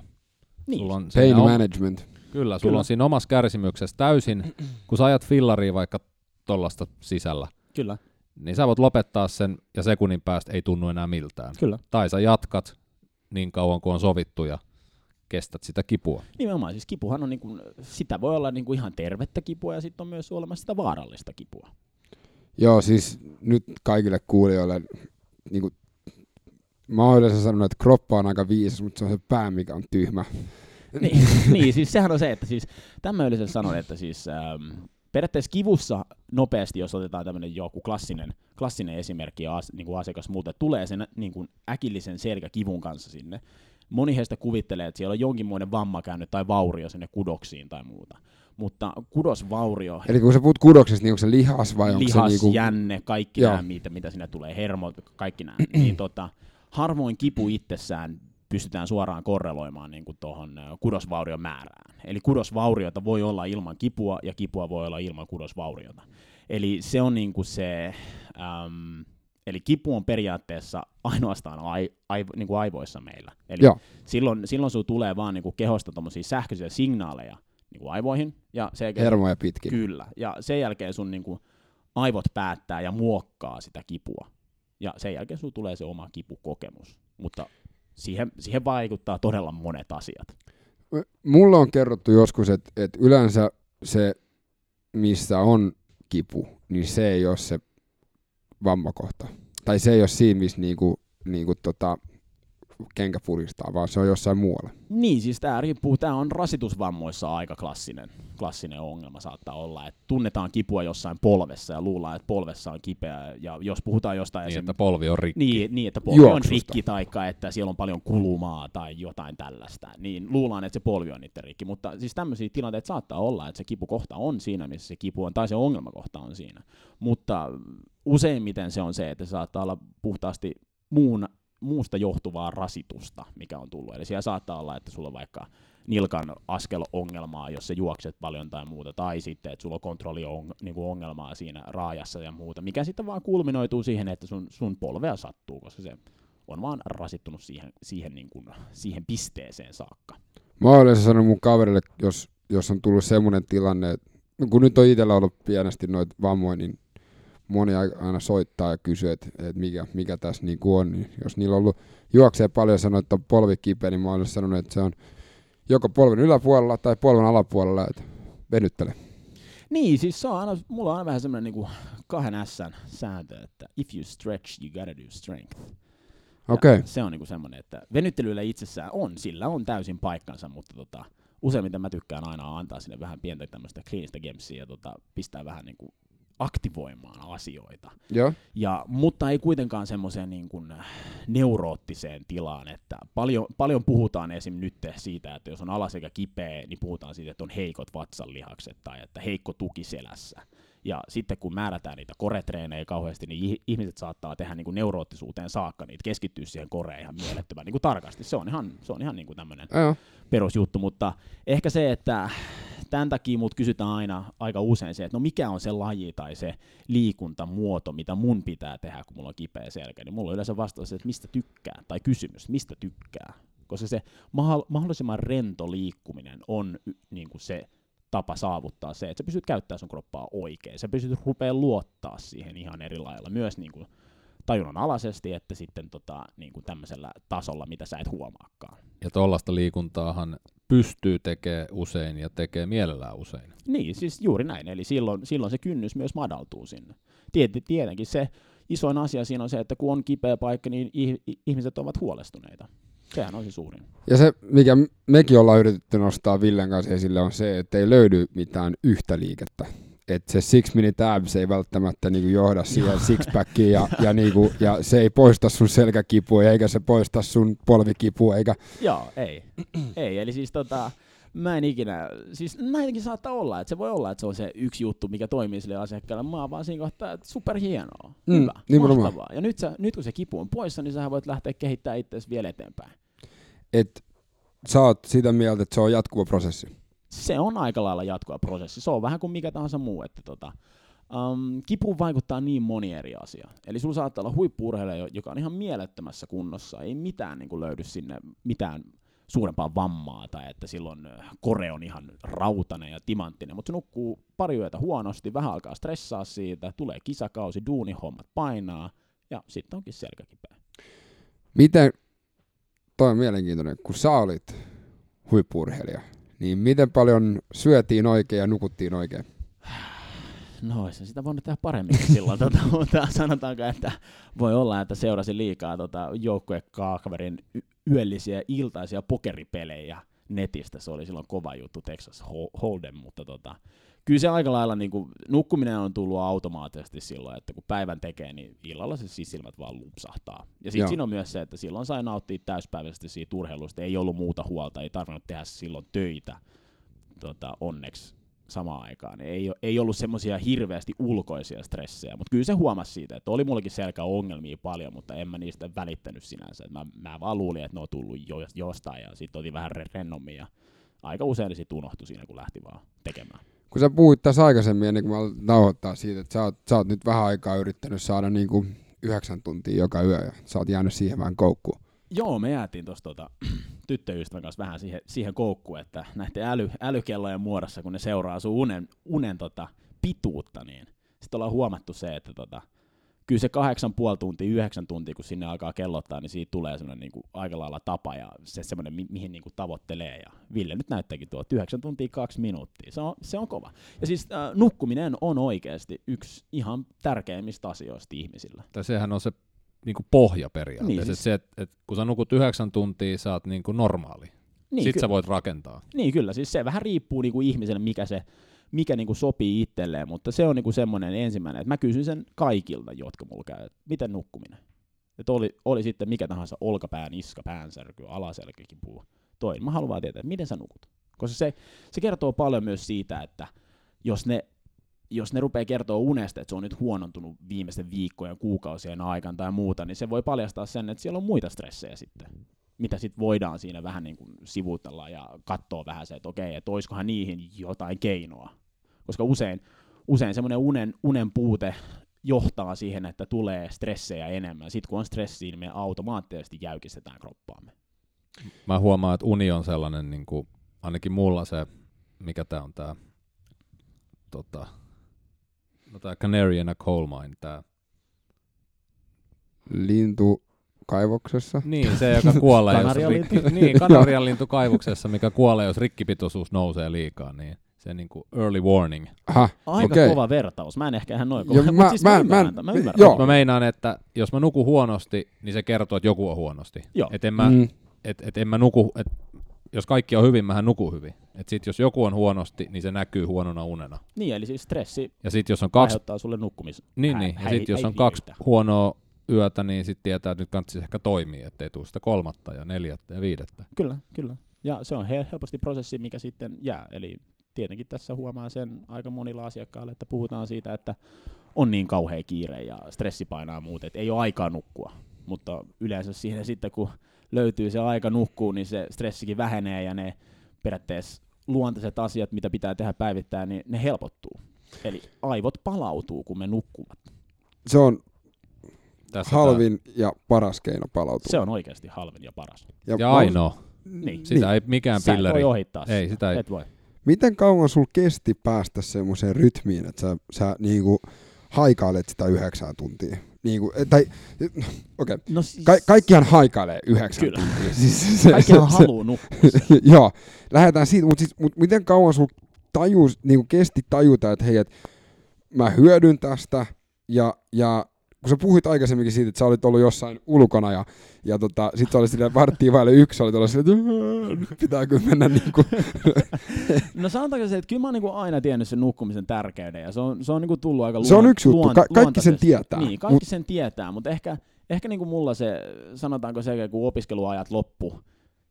Niin, Sulla on Pain om- management. Kyllä, sulla Kyllä. on siinä omassa kärsimyksessä täysin, kun sä ajat fillaria vaikka tollasta sisällä, kyllä, niin sä voit lopettaa sen ja sekunnin päästä ei tunnu enää miltään. kyllä. Tai sä jatkat niin kauan kuin on sovittu ja kestät sitä kipua. Nimenomaan, siis kipuhan on, niin kuin, sitä voi olla niin kuin ihan tervettä kipua ja sitten on myös olemassa sitä vaarallista kipua. Joo, siis nyt kaikille kuulijoille, niin kuin, mä oon yleensä sanonut, että kroppa on aika viisas, mutta se on se pää, mikä on tyhmä. niin, niin, siis sehän on se, että siis tämän yleensä sanon, että siis ähm, periaatteessa kivussa nopeasti, jos otetaan tämmöinen joku klassinen, klassinen esimerkki ja as, niin kuin asiakas muuta, että tulee sen niin kuin äkillisen selkäkivun kanssa sinne. Moni heistä kuvittelee, että siellä on jonkinmoinen vamma käynyt tai vaurio sinne kudoksiin tai muuta. Mutta kudosvaurio, Eli kun sä puhut kudoksesta, niin onko se lihas vai onko lihas, se niinku... jänne, kaikki Joo. nämä, mitä, mitä sinne tulee, hermot, kaikki nämä, niin tota, harvoin kipu itsessään pystytään suoraan korreloimaan niin kuin tuohon kudosvaurion määrään. Eli kudosvauriota voi olla ilman kipua ja kipua voi olla ilman kudosvauriota. Eli se on niin kuin se, äm, eli kipu on periaatteessa ainoastaan ai, ai, niin kuin aivoissa meillä. Eli Joo. silloin, silloin sulla tulee vaan niin kuin kehosta sähköisiä signaaleja niin kuin aivoihin. Ja se Hermoja pitkin. Kyllä, ja sen jälkeen sun niinku aivot päättää ja muokkaa sitä kipua. Ja sen jälkeen sun tulee se oma kipukokemus. Mutta siihen, siihen vaikuttaa todella monet asiat. Mulla on kerrottu joskus, että, että yleensä se, missä on kipu, niin se ei ole se vammakohta. Tai se ei ole siinä, missä niinku, niinku tota, kenkä puristaa, vaan se on jossain muualla. Niin, siis tämä riippuu, tämä on rasitusvammoissa aika klassinen, klassinen ongelma saattaa olla, että tunnetaan kipua jossain polvessa ja luullaan, että polvessa on kipeä, ja jos puhutaan jostain Niin, esim- että polvi on rikki. Niin, niin, että polvi on Juoksusta. rikki tai että siellä on paljon kulumaa tai jotain tällaista, niin luullaan, että se polvi on niiden rikki. Mutta siis tämmöisiä tilanteita saattaa olla, että se kipukohta on siinä, missä se kipu on, tai se ongelmakohta on siinä. Mutta useimmiten se on se, että se saattaa olla puhtaasti muun, muusta johtuvaa rasitusta, mikä on tullut. Eli siellä saattaa olla, että sulla on vaikka nilkan askelongelmaa, jos sä juokset paljon tai muuta, tai sitten, että sulla on kontrolliongelmaa niin siinä raajassa ja muuta, mikä sitten vaan kulminoituu siihen, että sun, sun polvea sattuu, koska se on vaan rasittunut siihen, siihen, niin kuin, siihen pisteeseen saakka. Mä oon yleensä sanonut mun kaverille, jos, jos on tullut semmoinen tilanne, että kun nyt on itsellä ollut pienesti noita vammoja, niin moni aina soittaa ja kysyy, että, että mikä, mikä tässä niin on. Niin jos niillä on ollut juoksee paljon ja sanoo, että on polvi kipeä, niin mä olen sanonut, että se on joko polven yläpuolella tai polven alapuolella, että venyttele. Niin, siis se on aina, mulla on aina vähän semmoinen niin kahden S sääntö, että if you stretch, you gotta do strength. Okei. Okay. Se on niinku semmoinen, että venyttelyllä itsessään on, sillä on täysin paikkansa, mutta tota, useimmiten mä tykkään aina antaa sinne vähän pientä tämmöistä kliinistä gemssiä ja tota, pistää vähän niinku aktivoimaan asioita. Joo. Ja, mutta ei kuitenkaan semmoiseen niin kuin neuroottiseen tilaan, että paljon, paljon puhutaan esim. nyt siitä, että jos on alasekä kipeä, niin puhutaan siitä, että on heikot vatsanlihakset tai että heikko tuki selässä. Ja sitten kun määrätään niitä koretreenejä kauheasti, niin ihmiset saattaa tehdä niin kuin neuroottisuuteen saakka niitä, keskittyä siihen koreen ihan mielettömän niin kuin tarkasti. Se on ihan, se on ihan niin kuin tämmöinen perusjuttu, mutta ehkä se, että tämän takia mut kysytään aina aika usein se, että no mikä on se laji tai se liikuntamuoto, mitä mun pitää tehdä, kun mulla on kipeä selkä, niin mulla on yleensä vastaus, että mistä tykkää, tai kysymys, mistä tykkää. Koska se mahdollisimman rento liikkuminen on niin kuin se tapa saavuttaa se, että sä pystyt käyttämään sun kroppaa oikein. Sä pystyt rupea luottaa siihen ihan eri lailla, myös niin kuin tajunnan alaisesti, että sitten tota, niin kuin tämmöisellä tasolla, mitä sä et huomaakaan. Ja tuollaista liikuntaahan pystyy tekemään usein ja tekee mielellään usein. Niin, siis juuri näin. Eli silloin, silloin se kynnys myös madaltuu sinne. Tietenkin se isoin asia siinä on se, että kun on kipeä paikka, niin ihmiset ovat huolestuneita. Sehän on se suurin. Ja se, mikä mekin ollaan yritetty nostaa Villen kanssa esille, on se, että ei löydy mitään yhtä liikettä. Että se six minute abs ei välttämättä niinku johda siihen sixpackiin ja, ja, niinku, ja se ei poista sun selkäkipua eikä se poista sun polvikipua. Eikä... Joo, ei. ei. Eli siis tota, mä en ikinä, siis näitäkin saattaa olla, että se voi olla, että se on se yksi juttu, mikä toimii sille asiakkaalle. Mä oon vaan siinä kohtaa, että superhienoa, mm, hyvä, mahtavaa. Ja nyt, sä, nyt kun se kipu on poissa, niin sä voit lähteä kehittämään itseäsi vielä eteenpäin. Et sä oot sitä mieltä, että se on jatkuva prosessi? Se on aika lailla jatkuva prosessi. Se on vähän kuin mikä tahansa muu, että tota, Um, kipuun vaikuttaa niin moni eri asia. Eli sulla saattaa olla huippuurheilija, joka on ihan mielettömässä kunnossa, ei mitään niin kuin löydy sinne mitään suurempaa vammaa tai että silloin kore on ihan rautainen ja timanttinen, mutta se nukkuu pari yötä huonosti, vähän alkaa stressaa siitä, tulee kisakausi, duunihommat painaa ja sitten onkin selkäkipeä. Miten, toi on mielenkiintoinen, kun sä olit huippuurheilija, niin miten paljon syötiin oikein ja nukuttiin oikein? No, se sitä voinut tehdä paremmin silloin, tota, mutta sanotaanko, että voi olla, että seurasin liikaa tota, joukkuekaverin yöllisiä iltaisia pokeripelejä netistä. Se oli silloin kova juttu, Texas Hold'em, mutta tota, kyllä se aika lailla niin kuin, nukkuminen on tullut automaattisesti silloin, että kun päivän tekee, niin illalla se siis silmät vaan lupsahtaa. Ja sitten siinä on myös se, että silloin sai nauttia täyspäiväisesti siitä urheilusta, ei ollut muuta huolta, ei tarvinnut tehdä silloin töitä tota, onneksi samaan aikaan. Ei, ei ollut semmoisia hirveästi ulkoisia stressejä, mutta kyllä se huomasi siitä, että oli mullakin ongelmia paljon, mutta en mä niistä välittänyt sinänsä. Mä, mä vaan luulin, että ne on tullut jo, jostain ja sitten oli vähän rennommin ja aika usein sitten unohtui siinä, kun lähti vaan tekemään. Kun sä puhuit tässä aikaisemmin, ennen kuin mä nauhoittaa siitä, että sä oot, sä oot nyt vähän aikaa yrittänyt saada niin kuin yhdeksän tuntia joka yö ja sä oot jäänyt siihen vähän koukkuun. Joo, me jäätiin tuossa tota, tyttöystävän kanssa vähän siihen, siihen koukkuun, että näiden äly, älykellojen muodossa, kun ne seuraa sun unen, unen tota, pituutta, niin sitten ollaan huomattu se, että tota, kyllä se kahdeksan puoli tuntia, yhdeksän tuntia, kun sinne alkaa kellottaa, niin siitä tulee semmoinen niin kuin aika lailla tapa ja se semmoinen, mi- mihin niin kuin tavoittelee. Ja Ville nyt näyttääkin tuo, yhdeksän tuntia kaksi minuuttia. Se on, se on kova. Ja siis äh, nukkuminen on oikeasti yksi ihan tärkeimmistä asioista ihmisillä. Tai sehän on se niin kuin pohja periaatteessa. Niin, siis... se, että et, kun sä nukut yhdeksän tuntia, sä oot niin kuin normaali. Niin, Sitten ky- sä voit rakentaa. Niin kyllä, siis se vähän riippuu niin kuin ihmiselle, mikä se mikä niin kuin sopii itselleen, mutta se on niin kuin semmoinen ensimmäinen, että mä kysyn sen kaikilta, jotka mulla käy, että miten nukkuminen? Että oli, oli sitten mikä tahansa olkapää, niska, päänsärky, alaselkäkipu, toi. Mä haluan tietää, että miten sä nukut. Koska se, se kertoo paljon myös siitä, että jos ne jos ne rupeaa kertoa unesta, että se on nyt huonontunut viimeisten viikkojen, kuukausien aikana tai muuta, niin se voi paljastaa sen, että siellä on muita stressejä sitten, mitä sitten voidaan siinä vähän niin kuin sivuutella ja katsoa vähän se, että okei, että olisikohan niihin jotain keinoa. Koska usein, usein semmoinen unen, unen puute johtaa siihen, että tulee stressejä enemmän. Sitten kun on stressiä, niin me automaattisesti jäykistetään kroppaamme. Mä huomaan, että uni on sellainen, niin kuin, ainakin mulla se, mikä tämä on tämä tota, No tää Canary in a Coal Mine, tää. Lintu kaivoksessa. Niin, se joka kuolee, jos lintu. niin, kanarian lintu kaivoksessa, mikä kuolee, jos rikkipitoisuus nousee liikaa, niin se niinku early warning. Aha, Aika okei. kova vertaus. Mä en ehkä ihan noin kova, mä- mutta siis mä- mä, mä- ymmärrän, mä, mä mä- ymmärrän. joo. Mä meinaan, että jos mä nukun huonosti, niin se kertoo, että joku on huonosti. Joo. Et en mä, Mm. et, et en mä nuku, et, jos kaikki on hyvin, mähän nukun hyvin. Et sit jos joku on huonosti, niin se näkyy huonona unena. Niin, eli siis stressi Ja sit jos on kaksi, aiheuttaa sulle nukkumis. niin, niin, ja häi- sit jos on kaksi huonoa yötä, niin sit tietää, että nyt kannattaisi ehkä toimia, ettei tule sitä kolmatta ja neljättä ja viidettä. Kyllä, kyllä. Ja se on hel- helposti prosessi, mikä sitten jää. Eli tietenkin tässä huomaa sen aika monilla asiakkailla, että puhutaan siitä, että on niin kauhea kiire ja stressi painaa muuten, että ei ole aikaa nukkua. Mutta yleensä siinä sitten, kun löytyy se aika nukkuu, niin se stressikin vähenee ja ne periaatteessa luontaiset asiat, mitä pitää tehdä päivittäin, niin ne helpottuu. Eli aivot palautuu, kun me nukkuvat. Se on Tässä halvin ja paras keino palautua. Se on oikeasti halvin ja paras. Ja mä- ainoa. Niin. Sitä ei mikään Sä pilleri. voi ohittaa Ei, sitä. sitä ei. Et voi. Miten kauan sul kesti päästä semmoiseen rytmiin, että sä, sä niinku haikailet sitä yhdeksää tuntia? Niinku, eh, tai, okei, okay. No siis, Ka- kaikkihan haikailee yhdeksän Kyllä. tuntia. Siis se, kaikkihan se, haluaa nukkua. joo, lähdetään siitä, mutta siis, mut miten kauan sul tajus, niinku kesti tajuta, että hei, et mä hyödyn tästä ja, ja kun sä puhuit aikaisemminkin siitä, että sä olit ollut jossain ulkona ja, ja tota, sit sä olit silleen varttiin vaille yksi, olit ollut silleen, että "Ää, nyt pitää kyllä mennä niinku. No sanotaanko se, että kyllä mä oon niinku aina tiennyt sen nukkumisen tärkeyden ja se on, se on niinku tullut aika luon, Se on yksi juttu. luon- Ka- kaikki sen tietää. Niin, kaikki Mut- sen tietää, mutta ehkä, ehkä niinku mulla se, sanotaanko se, kun opiskeluajat loppu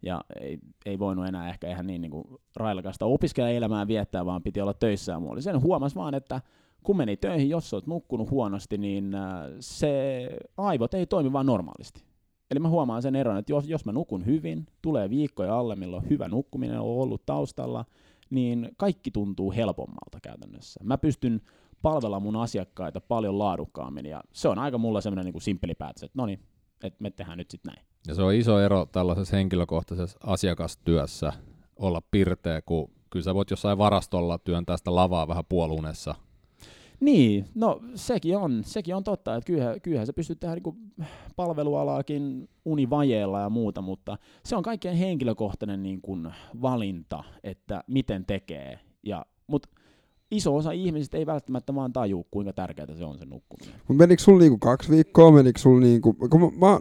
ja ei, ei voinut enää ehkä ihan niin niinku railakasta opiskelijaelämää viettää, vaan piti olla töissä ja muualla. Sen huomas vaan, että kun meni töihin, jos oot nukkunut huonosti, niin äh, se aivot ei toimi vaan normaalisti. Eli mä huomaan sen eron, että jos, jos mä nukun hyvin, tulee viikkoja alle, milloin hyvä nukkuminen on ollut taustalla, niin kaikki tuntuu helpommalta käytännössä. Mä pystyn palvella mun asiakkaita paljon laadukkaammin, ja se on aika mulla semmoinen niin simppeli päätös, että no niin, että me tehdään nyt sitten näin. Ja se on iso ero tällaisessa henkilökohtaisessa asiakastyössä olla pirteä, kun kyllä sä voit jossain varastolla työntää sitä lavaa vähän puolunessa. Niin, no sekin on, sekin on totta, että kyllähän, kyllähän sä pystyt tehdä niinku palvelualaakin univajeella ja muuta, mutta se on kaikkein henkilökohtainen niin kuin valinta, että miten tekee. Ja, mutta iso osa ihmisistä ei välttämättä vaan taju, kuinka tärkeää se on se nukkuminen. Mut menikö sul niinku kaksi viikkoa, menikö sul niinku, kun mä,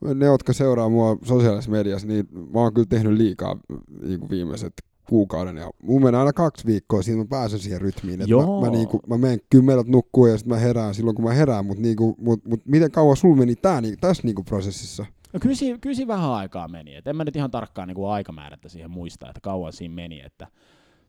mä, ne, jotka seuraa mua sosiaalisessa mediassa, niin mä oon kyllä tehnyt liikaa niinku viimeiset kuukauden ja mun menee aina kaksi viikkoa, siinä mä pääsen siihen rytmiin, että Joo. mä, mä, niinku, mä menen kymmeneltä nukkuu ja sitten mä herään silloin kun mä herään, mutta niinku, mut, mut miten kauan sul meni tää, niin, tässä niinku prosessissa? No kyllä, siinä, kyllä siinä vähän aikaa meni, et en mä nyt ihan tarkkaan niin aikamäärättä siihen muista, että kauan siinä meni, että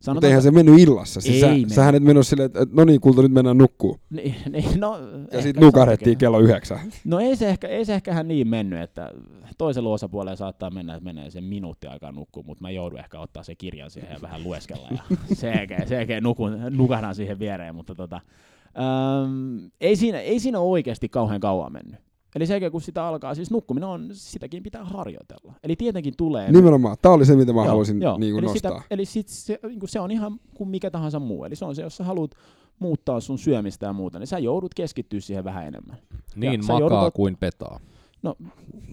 Mutta sanotaan, eihän se mennyt illassa, siis Ei sä, mennyt. sähän et mennyt silleen, että et, no niin kulta nyt mennään nukkuu. niin, niin, no, Ja sitten nukahdettiin kello yhdeksän. No ei se, ehkä, ei se ehkä niin mennyt, että toisella osapuolella saattaa mennä, että menee sen minuutti aikaa nukkuu, mutta mä joudun ehkä ottaa se kirjan siihen ja vähän lueskella ja sekä, sekä nukun, nukahdan siihen viereen, mutta tota, äm, ei, siinä, ei siinä oikeasti kauhean kauan mennyt. Eli sekä kun sitä alkaa, siis nukkuminen on, sitäkin pitää harjoitella. Eli tietenkin tulee... Nimenomaan, tää oli se, mitä mä Joo, halusin joo. niinku eli nostaa. Sitä, eli sit se, niin se on ihan kuin mikä tahansa muu. Eli se on se, jos sä haluat muuttaa sun syömistä ja muuta, niin sä joudut keskittyä siihen vähän enemmän. Niin sä makaa joudut kuin petaa. No,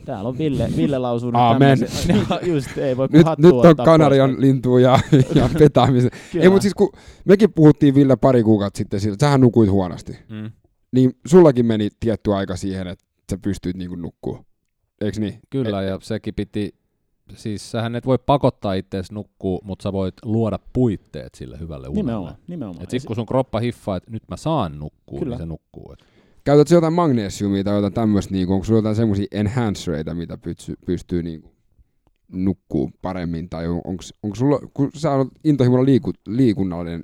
täällä on Ville, Ville lausunut Amen. Just, ei voi Nyt, nyt, on Kanarian pois. lintu ja, ja petaamisen. Ei, mutta siis kun mekin puhuttiin Ville pari kuukautta sitten että sähän nukuit huonosti. Mm. Niin sullakin meni tietty aika siihen, että sä pystyit niinku nukkua. Eiks niin? Kyllä, ja sekin piti, siis sähän et voi pakottaa itseäsi nukkuu, mutta sä voit luoda puitteet sille hyvälle unelle. Nimenomaan, nimenomaan. Et sit kun sun kroppa hiffaa, että nyt mä saan nukkua, Kyllä. niin se nukkuu. Et Käytät sä jotain magnesiumia tai jotain tämmöistä, niinku, onko sulla jotain semmoisia enhancereita, mitä pystyy, pystyy niinku nukkuu paremmin, tai on, onko, onko sulla, kun sä olet intohimolla liiku, liikunnallinen,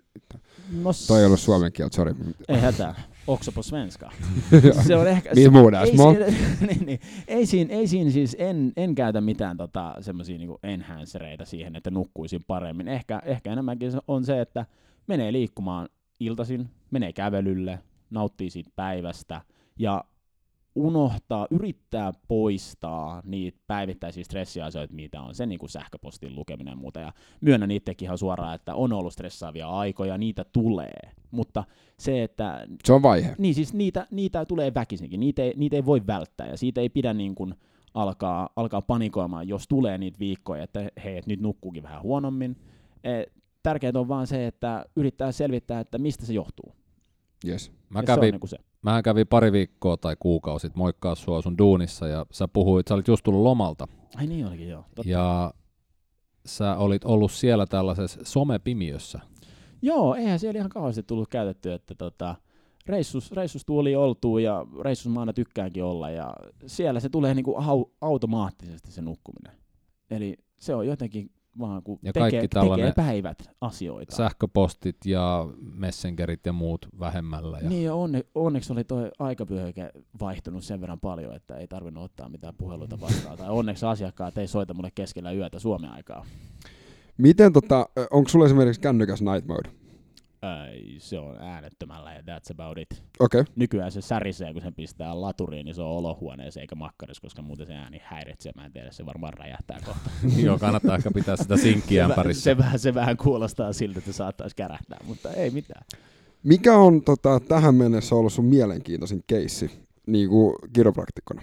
no, toi ei ollut suomen kieltä, sori. Ei hätää. Också på svenska. se on ehkä... Niin muuta, ei, siinä, niin, niin, ei, siinä, ei siinä siis, en, en käytä mitään tota, semmoisia niinku enhancereita siihen, että nukkuisin paremmin. Ehkä, ehkä enemmänkin on se, että menee liikkumaan iltaisin, menee kävelylle, nauttii siitä päivästä ja unohtaa, yrittää poistaa niitä päivittäisiä stressiasioita, mitä on se niin kuin sähköpostin lukeminen ja muuta. Ja myönnän itsekin ihan suoraan, että on ollut stressaavia aikoja, niitä tulee. Mutta se, että... Se on vaihe. Niin siis niitä, niitä tulee väkisinkin, niitä ei, niitä ei voi välttää ja siitä ei pidä niin kuin alkaa, alkaa panikoimaan, jos tulee niitä viikkoja, että hei, et nyt nukkuukin vähän huonommin. E, tärkeintä on vaan se, että yrittää selvittää, että mistä se johtuu. Yes. Mä Ja se on kävin, niin kuin se. Mä kävin pari viikkoa tai kuukausit moikkaa sua sun duunissa ja sä puhuit, sä olit just tullut lomalta Ai niin olikin, joo. Totta. ja sä olit ollut siellä tällaisessa somepimiössä. Joo, eihän siellä ihan kauheasti tullut käytetty, että tota, reissus, reissus tuli oltua ja reissus mä aina tykkäänkin olla ja siellä se tulee niinku au, automaattisesti se nukkuminen. Eli se on jotenkin vaan kun Ja tekee, kaikki tällainen tekee päivät asioita. Sähköpostit ja messengerit ja muut vähemmällä. Ja Niin ja onne, onneksi oli toi aikavyöhyke vaihtunut sen verran paljon, että ei tarvinnut ottaa mitään puheluita vastaan. tai onneksi asiakkaat ei soita mulle keskellä yötä Suomen aikaa. Miten tota, onko sulla esimerkiksi kännykäs night mode? Ei, se on äänettömällä ja that's about it. Okay. nykyään se särisee, kun sen pistää laturiin, niin se on olohuoneeseen eikä makkarissa, koska muuten se ääni häiritsee. Mä en tiedä, se varmaan räjähtää kohta. Joo, kannattaa ehkä pitää sitä sinkkiä ämpärissä. se, vähän, se vähän kuulostaa siltä, että saattaisi kärähtää, mutta ei mitään. Mikä on tota, tähän mennessä ollut sun mielenkiintoisin keissi niin kuin kiropraktikkona?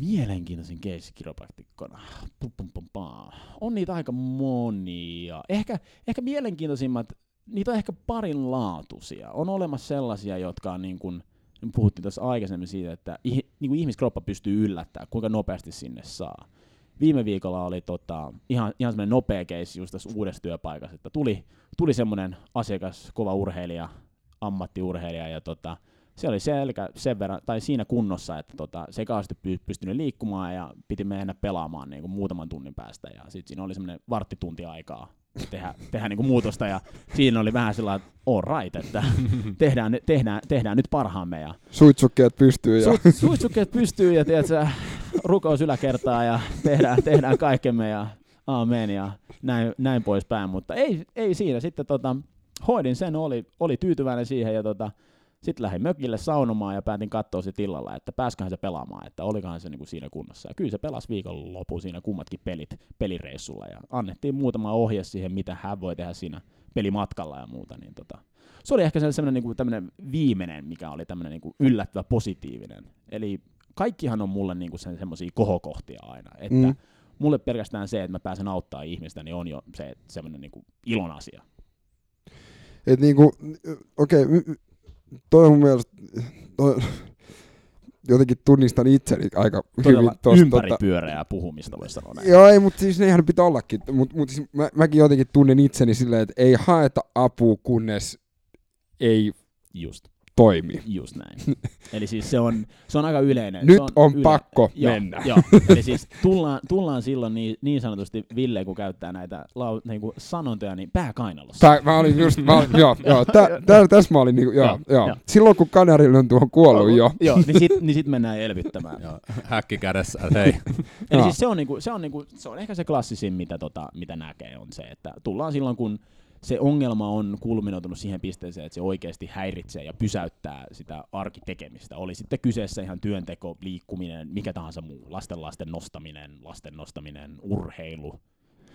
Mielenkiintoisin keissi kiropraktikkona. Pum, pum, pum, pam. On niitä aika monia. Ehkä, ehkä mielenkiintoisimmat, niitä on ehkä parinlaatuisia. On olemassa sellaisia, jotka on niin kuin, puhuttiin tuossa aikaisemmin siitä, että ih, niin kuin ihmiskroppa pystyy yllättämään, kuinka nopeasti sinne saa. Viime viikolla oli tota, ihan, ihan semmoinen nopea keissi just tässä uudessa työpaikassa, että tuli, tuli semmoinen asiakas, kova urheilija, ammattiurheilija, ja tota, se oli selkä sen verran, tai siinä kunnossa, että tota, se py- pystynyt liikkumaan ja piti mennä pelaamaan niin kuin muutaman tunnin päästä. Ja sitten siinä oli semmoinen varttitunti aikaa tehdä, tehdä niin kuin muutosta ja siinä oli vähän sellainen, että all right, että tehdään, tehdään, tehdään nyt parhaamme. Ja Suitsukkeet pystyy ja... Su- suitsukkeet pystyy ja tiedätkö, rukous yläkertaa ja tehdään, tehdään kaikkemme ja amen ja näin, näin poispäin, mutta ei, ei siinä. Sitten tota, hoidin sen, oli, oli tyytyväinen siihen ja tota, sitten lähdin mökille saunomaan ja päätin katsoa sit illalla, että pääsköhän se pelaamaan, että olikohan se niinku siinä kunnossa. Ja kyllä se pelasi viikonloppuun siinä kummatkin pelit pelireissulla ja annettiin muutama ohje siihen, mitä hän voi tehdä siinä pelimatkalla ja muuta. Niin tota, se oli ehkä se semmoinen niinku tämmönen viimeinen, mikä oli tämmöinen niinku yllättävä positiivinen. Eli kaikkihan on mulle niinku sen semmoisia kohokohtia aina, että Mm. mulle pelkästään se, että mä pääsen auttaa ihmistä, niin on jo se semmoinen niinku ilon asia. Et niinku, okei, okay, toi on mun mielestä, toi, jotenkin tunnistan itseni aika Todella hyvin tosta. Tota, ympäripyöreää puhumista voisi sanoa näin. joo, ei, mutta siis nehän pitää ollakin. Mutta mut siis mä, mäkin jotenkin tunnen itseni silleen, että ei haeta apua, kunnes ei Just, toimi. just näin. Eli siis se on, se on aika yleinen. Nyt se on pakko joo, mennä. Joo. Eli siis tullaan, tullaan silloin niin, niin sanotusti Ville, kun käyttää näitä lau, niin kuin sanontoja, niin pääkainalossa. Tää, mä olin just, mä olin, joo, joo, tä, tä, tässä mä olin niinku, joo, Joo, joo. joo. Silloin kun kanarille on tuohon kuollut jo. Joo, niin sit, niin sit mennään elvyttämään. Ja häkki kädessä, hei, Eli Joo. siis se on, niinku, se, on niinku, se on ehkä se klassisin, mitä, tota, mitä näkee, on se, että tullaan silloin, kun se ongelma on kulminoitunut siihen pisteeseen, että se oikeasti häiritsee ja pysäyttää sitä arkitekemistä. Oli sitten kyseessä ihan työnteko, liikkuminen, mikä tahansa muu, lasten lasten nostaminen, lasten nostaminen, urheilu.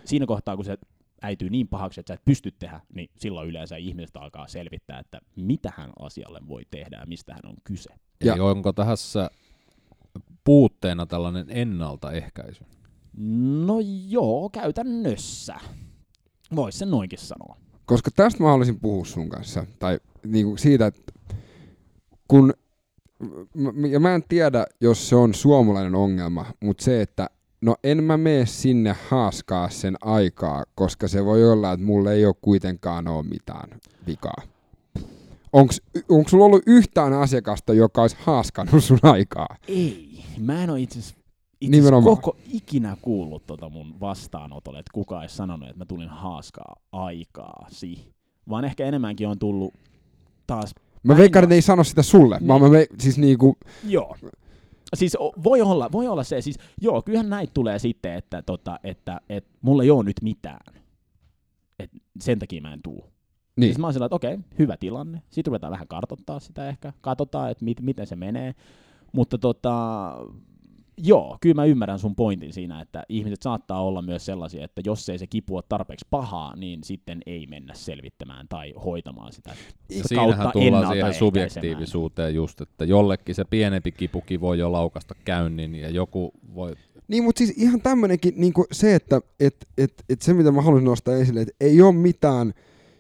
Siinä kohtaa, kun se äityy niin pahaksi, että sä et pysty tehdä, niin silloin yleensä ihmiset alkaa selvittää, että mitä hän asialle voi tehdä ja mistä hän on kyse. Ja- Eli onko tässä puutteena tällainen ennaltaehkäisy? No joo, käytännössä. Voisi sen noinkin sanoa. Koska tästä mä haluaisin puhua sun kanssa. Tai niinku siitä, että kun, ja mä en tiedä, jos se on suomalainen ongelma, mutta se, että no en mä mene sinne haaskaa sen aikaa, koska se voi olla, että mulla ei ole kuitenkaan ole mitään vikaa. Onko sulla ollut yhtään asiakasta, joka olisi haaskannut sun aikaa? Ei. Mä en ole itse asiassa Nimenomaan. koko ikinä kuullut tota mun vastaanotolle, että kukaan ei sanonut, että mä tulin haaskaa aikaasi. Vaan ehkä enemmänkin on tullut taas... Mä veikkaan, että ne ei sano sitä sulle. Mä, mä me, siis niinku, Joo. Siis o- voi olla, voi olla se, siis joo, kyllähän näitä tulee sitten, että, tota, että, että mulla ei ole nyt mitään. Et sen takia mä en tuu. niin. Siis mä oon sillä, että okei, hyvä tilanne. Sitten ruvetaan vähän kartoittaa sitä ehkä. Katsotaan, että mit, miten se menee. Mutta tota, joo, kyllä mä ymmärrän sun pointin siinä, että ihmiset saattaa olla myös sellaisia, että jos ei se kipu ole tarpeeksi pahaa, niin sitten ei mennä selvittämään tai hoitamaan sitä Siinähän tullaan siihen subjektiivisuuteen just, että jollekin se pienempi kipuki voi jo laukasta käynnin ja joku voi niin, mutta siis ihan tämmönenkin niin se, että et, et, et se mitä mä haluaisin nostaa esille, että ei ole mitään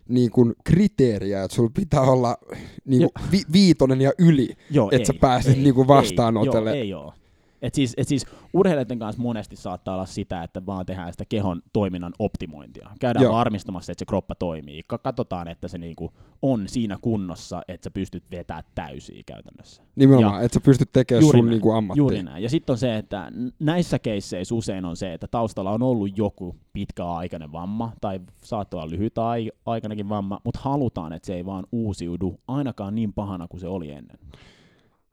niin kuin kriteeriä, että sulla pitää olla niin kuin vi, viitonen ja yli, Joo, että sä pääset niin kuin vastaanotolle. Ei, joo, ei ole. Et siis, et siis urheilijoiden kanssa monesti saattaa olla sitä, että vaan tehdään sitä kehon toiminnan optimointia. Käydään Joo. varmistamassa, että se kroppa toimii. Katsotaan, että se niinku on siinä kunnossa, että sä pystyt vetämään täysiä käytännössä. Nimenomaan, että sä pystyt tekemään sun niinku ammattia. Juuri näin. Ja sitten on se, että näissä keisseissä usein on se, että taustalla on ollut joku pitkäaikainen vamma, tai saattaa olla lyhyt aikainenkin vamma, mutta halutaan, että se ei vaan uusiudu ainakaan niin pahana kuin se oli ennen.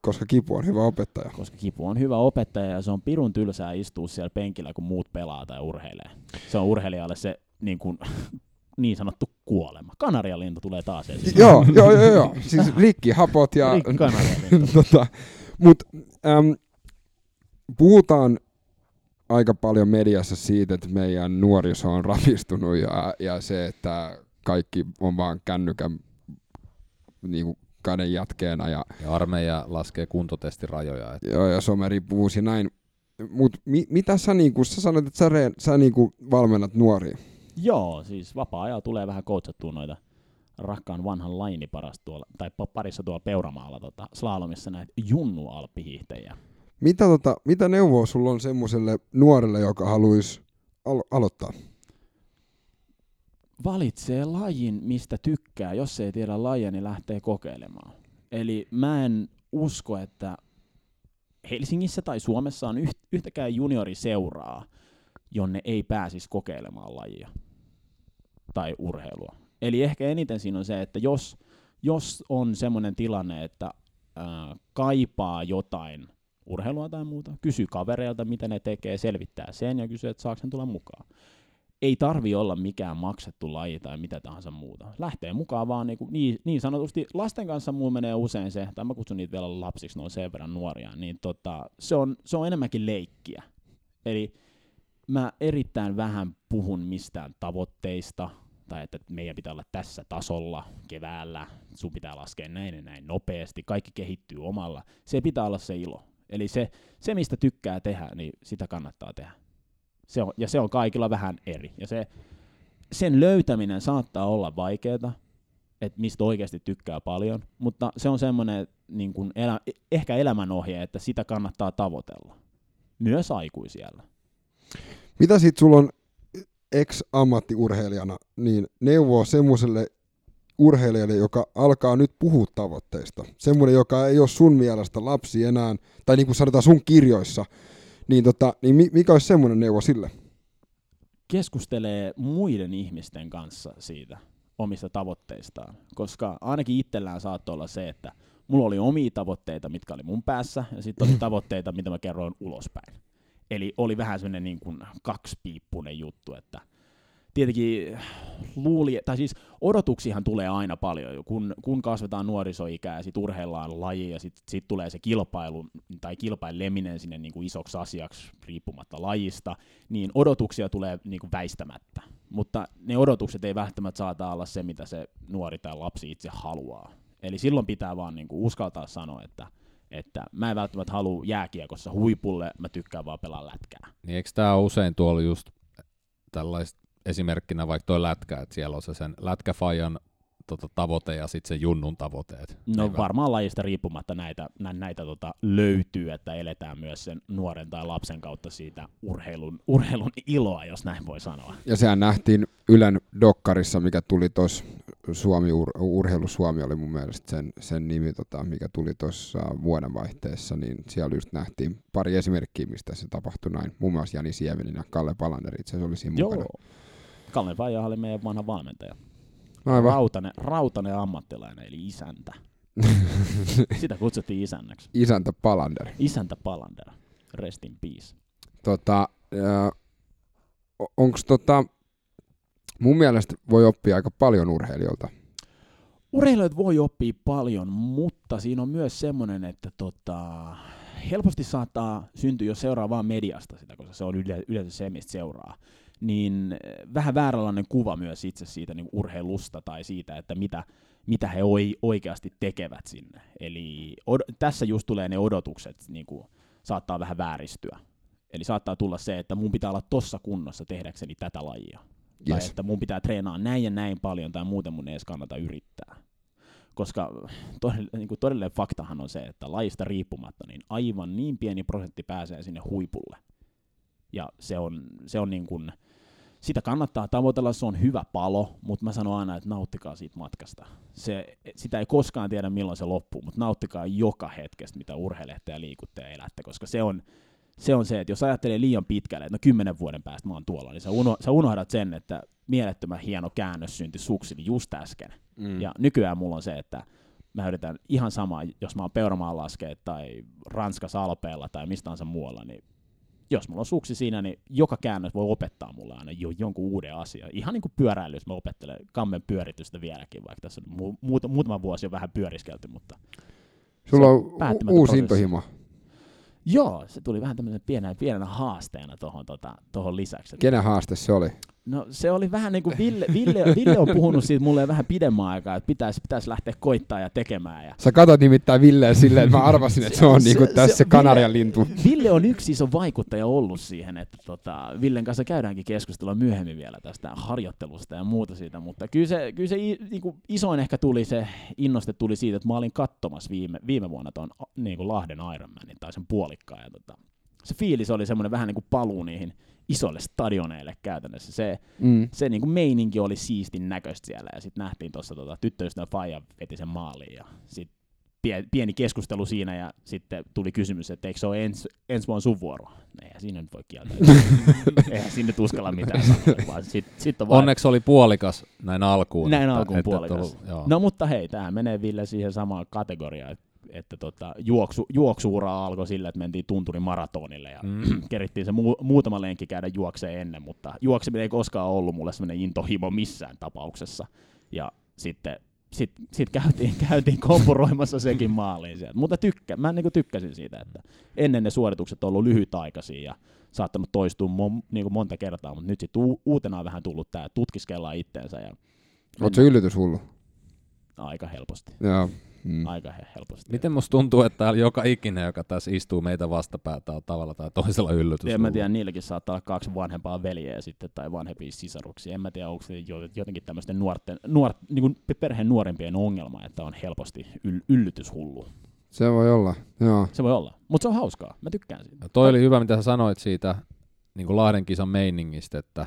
Koska Kipu on hyvä opettaja. Koska Kipu on hyvä opettaja ja se on pirun tylsää istua siellä penkillä, kun muut pelaa tai urheilee. Se on urheilijalle se niin, kuin, niin sanottu kuolema. Kanarialintu tulee taas esiin. joo, joo, joo, joo. Siis hapot ja... tota, Mut, äm, puhutaan aika paljon mediassa siitä, että meidän nuoriso on rapistunut ja, ja se, että kaikki on vaan kännykän niin kuin käden jatkeena. Ja, ja armeija laskee kuntotestirajoja. Että... Joo, ja someripuus ja näin. Mutta mi, mitä sä, niinku, sä sanoit, että sä, reen, sä niinku valmennat nuoria? Joo, siis vapaa-ajalla tulee vähän coachattua noita rakkaan vanhan laini paras tuolla, tai parissa tuolla Peuramaalla tota, slalomissa näitä junnu alppihiihtäjiä. Mitä, tota, mitä neuvoa sulla on semmoiselle nuorelle, joka haluaisi alo- aloittaa? Valitsee lajin, mistä tykkää. Jos ei tiedä lajia, niin lähtee kokeilemaan. Eli mä en usko, että Helsingissä tai Suomessa on yhtäkään junioriseuraa, jonne ei pääsisi kokeilemaan lajia tai urheilua. Eli ehkä eniten siinä on se, että jos, jos on semmoinen tilanne, että ää, kaipaa jotain urheilua tai muuta, kysy kavereilta, mitä ne tekee, selvittää sen ja kysyy, että saako sen tulla mukaan ei tarvi olla mikään maksettu laji tai mitä tahansa muuta. Lähtee mukaan vaan niin, niin, niin sanotusti, lasten kanssa mulla menee usein se, tai mä kutsun niitä vielä lapsiksi, ne on sen verran nuoria, niin tota, se, on, se on enemmänkin leikkiä. Eli mä erittäin vähän puhun mistään tavoitteista, tai että meidän pitää olla tässä tasolla keväällä, sun pitää laskea näin ja näin nopeasti, kaikki kehittyy omalla. Se pitää olla se ilo. Eli se, se mistä tykkää tehdä, niin sitä kannattaa tehdä. Se on, ja se on kaikilla vähän eri. Ja se, sen löytäminen saattaa olla vaikeaa, että mistä oikeasti tykkää paljon, mutta se on semmoinen niin kuin elä, ehkä elämänohje, että sitä kannattaa tavoitella. Myös aikuisiellä. Mitä sitten sulla on ex-ammattiurheilijana, niin neuvoa semmoiselle urheilijalle, joka alkaa nyt puhua tavoitteista. Semmoinen, joka ei ole sun mielestä lapsi enää, tai niin kuin sanotaan sun kirjoissa, niin, tota, niin mikä olisi semmoinen neuvo sille? Keskustelee muiden ihmisten kanssa siitä omista tavoitteistaan, koska ainakin itsellään saattoi olla se, että mulla oli omia tavoitteita, mitkä oli mun päässä, ja sitten oli tavoitteita, mitä mä kerroin ulospäin. Eli oli vähän semmoinen niin kuin kaksipiippunen juttu, että tietenkin luuli, tai siis odotuksihan tulee aina paljon, kun, kun kasvetaan nuorisoikää sitten urheillaan laji ja sitten sit tulee se kilpailu tai kilpaileminen sinne niin kuin isoksi asiaksi riippumatta lajista, niin odotuksia tulee niin kuin väistämättä. Mutta ne odotukset ei välttämättä saata olla se, mitä se nuori tai lapsi itse haluaa. Eli silloin pitää vaan niin kuin uskaltaa sanoa, että että mä en välttämättä halua jääkiekossa huipulle, mä tykkään vaan pelaa lätkää. Niin eikö tämä usein tuolla just tällaista esimerkkinä vaikka tuo lätkä, että siellä on se sen lätkäfajan tota, tavoite ja sitten se junnun tavoitteet. No Eivä. varmaan lajista riippumatta näitä, nä, näitä tota, löytyy, että eletään myös sen nuoren tai lapsen kautta siitä urheilun, urheilun iloa, jos näin voi sanoa. Ja sehän nähtiin Ylen dokkarissa, mikä tuli tuossa Suomi, ur, Urheilu Suomi oli mun mielestä sen, sen nimi, tota, mikä tuli tuossa vuodenvaihteessa, niin siellä just nähtiin pari esimerkkiä, mistä se tapahtui näin. Muun muassa Jani Sievinen ja Kalle Palander itse asiassa oli siinä Joo. mukana. Kalle Vaija oli meidän vanha valmentaja. Aivan. Rautanen, rautanen ammattilainen, eli isäntä. Sitä kutsuttiin isännäksi. Isäntä Palander. Isäntä Palander. Rest in peace. Tota, äh, onko tota, mun mielestä voi oppia aika paljon urheilijoilta. Urheilijat voi oppia paljon, mutta siinä on myös semmoinen, että tota, helposti saattaa syntyä, jos seuraa vaan mediasta sitä, koska se on yle, yleensä se, mistä seuraa, niin vähän vääränlainen kuva myös itse siitä niin urheilusta tai siitä, että mitä, mitä he oi, oikeasti tekevät sinne. Eli od, tässä just tulee ne odotukset, niin kuin, saattaa vähän vääristyä. Eli saattaa tulla se, että mun pitää olla tossa kunnossa tehdäkseni tätä lajia. Yes. Tai että mun pitää treenaa näin ja näin paljon tai muuten mun ei edes kannata yrittää. Koska todell, niin kuin todellinen faktahan on se, että lajista riippumatta niin aivan niin pieni prosentti pääsee sinne huipulle. Ja se on, se on niin kuin, sitä kannattaa tavoitella, se on hyvä palo, mutta mä sanon aina, että nauttikaa siitä matkasta. Se, sitä ei koskaan tiedä, milloin se loppuu, mutta nauttikaa joka hetkestä, mitä urheilette ja liikutte ja elätte, koska se on, se on se, että jos ajattelee liian pitkälle, että no kymmenen vuoden päästä mä oon tuolla, niin sä, uno, sä unohdat sen, että mielettömän hieno käännös syntyi suksini just äsken. Mm. Ja nykyään mulla on se, että mä yritän ihan sama, jos mä oon Peuramaan laskeet tai Ranskassa Alpeella tai mistä tahansa muualla, niin jos mulla on suksi siinä, niin joka käännös voi opettaa mulle aina jo jonkun uuden asian. Ihan niin kuin pyöräily, jos mä opettelen kammen pyöritystä vieläkin, vaikka tässä on mu- muut- muutama vuosi jo vähän pyöriskelty, mutta Sulla on u- uusi intohimo. Joo, se tuli vähän tämmöisen pienenä, pienenä haasteena tuohon tota, tohon lisäksi. Kenen haaste se oli? No se oli vähän niin kuin Ville, Ville, Ville on puhunut siitä mulle vähän pidemmän aikaa, että pitäisi, pitäisi lähteä koittaa ja tekemään. Ja... Sä katsot nimittäin Villeä silleen, että mä arvasin, että se on se, niin kuin tässä se, Kanarian lintu. Ville on yksi iso vaikuttaja ollut siihen, että tota, Villen kanssa käydäänkin keskustelua myöhemmin vielä tästä harjoittelusta ja muuta siitä, mutta kyllä se, kyllä se niin kuin isoin ehkä tuli se innoste tuli siitä, että mä olin katsomassa viime, viime vuonna tuon niin kuin Lahden Ironmanin tai sen puolikkaan ja tota, se fiilis oli semmoinen vähän niin kuin paluu niihin isoille stadioneille käytännössä. Se, mm. se niin kuin meininki oli siistin näköistä siellä ja sitten nähtiin tuossa tota, tyttöystävä Faija veti sen maaliin ja sitten pieni keskustelu siinä ja sitten tuli kysymys, että eikö se ole ens, ensi vuonna sun vuoro? Eihän siinä nyt voi kieltää. Eihän sinne uskalla mitään sanoa, vaan sit, sit on Onneksi oli puolikas näin alkuun. Näin että, alkuun että, puolikas. Että ollut, no mutta hei, tähän menee Ville siihen samaan kategoriaan, että tota, juoksu, juoksuura alkoi sillä, että mentiin tunturin maratonille ja mm. kerittiin se mu- muutama lenkki käydä juokseen ennen, mutta juokseminen ei koskaan ollut mulle sellainen intohimo missään tapauksessa. Ja sitten sit, sit käytiin, käytiin kompuroimassa sekin maaliin sieltä. Mutta tykkä, mä niin tykkäsin siitä, että ennen ne suoritukset on ollut lyhytaikaisia ja saattanut toistua mon, niin kuin monta kertaa, mutta nyt sitten u- uutena on vähän tullut tämä tutkiskellaan itteensä. Ja Oletko se yllätyshullu? Aika helposti. Joo. Mm. Aika helposti. Miten musta tuntuu, että täällä joka ikinen, joka tässä istuu meitä vastapäätä, on tavalla tai toisella yllätys. En mä tiedä, niilläkin saattaa olla kaksi vanhempaa veljeä sitten tai vanhempia sisaruksia. En mä tiedä, onko se jotenkin tämmöisten nuorten, nuor, niin kuin perheen nuorempien ongelma, että on helposti yl- yllytyshullu. Se voi olla, joo. Se voi olla, mutta se on hauskaa. Mä tykkään siitä. Ja toi oli hyvä, mitä sä sanoit siitä niin kuin Lahden kisan meiningistä, että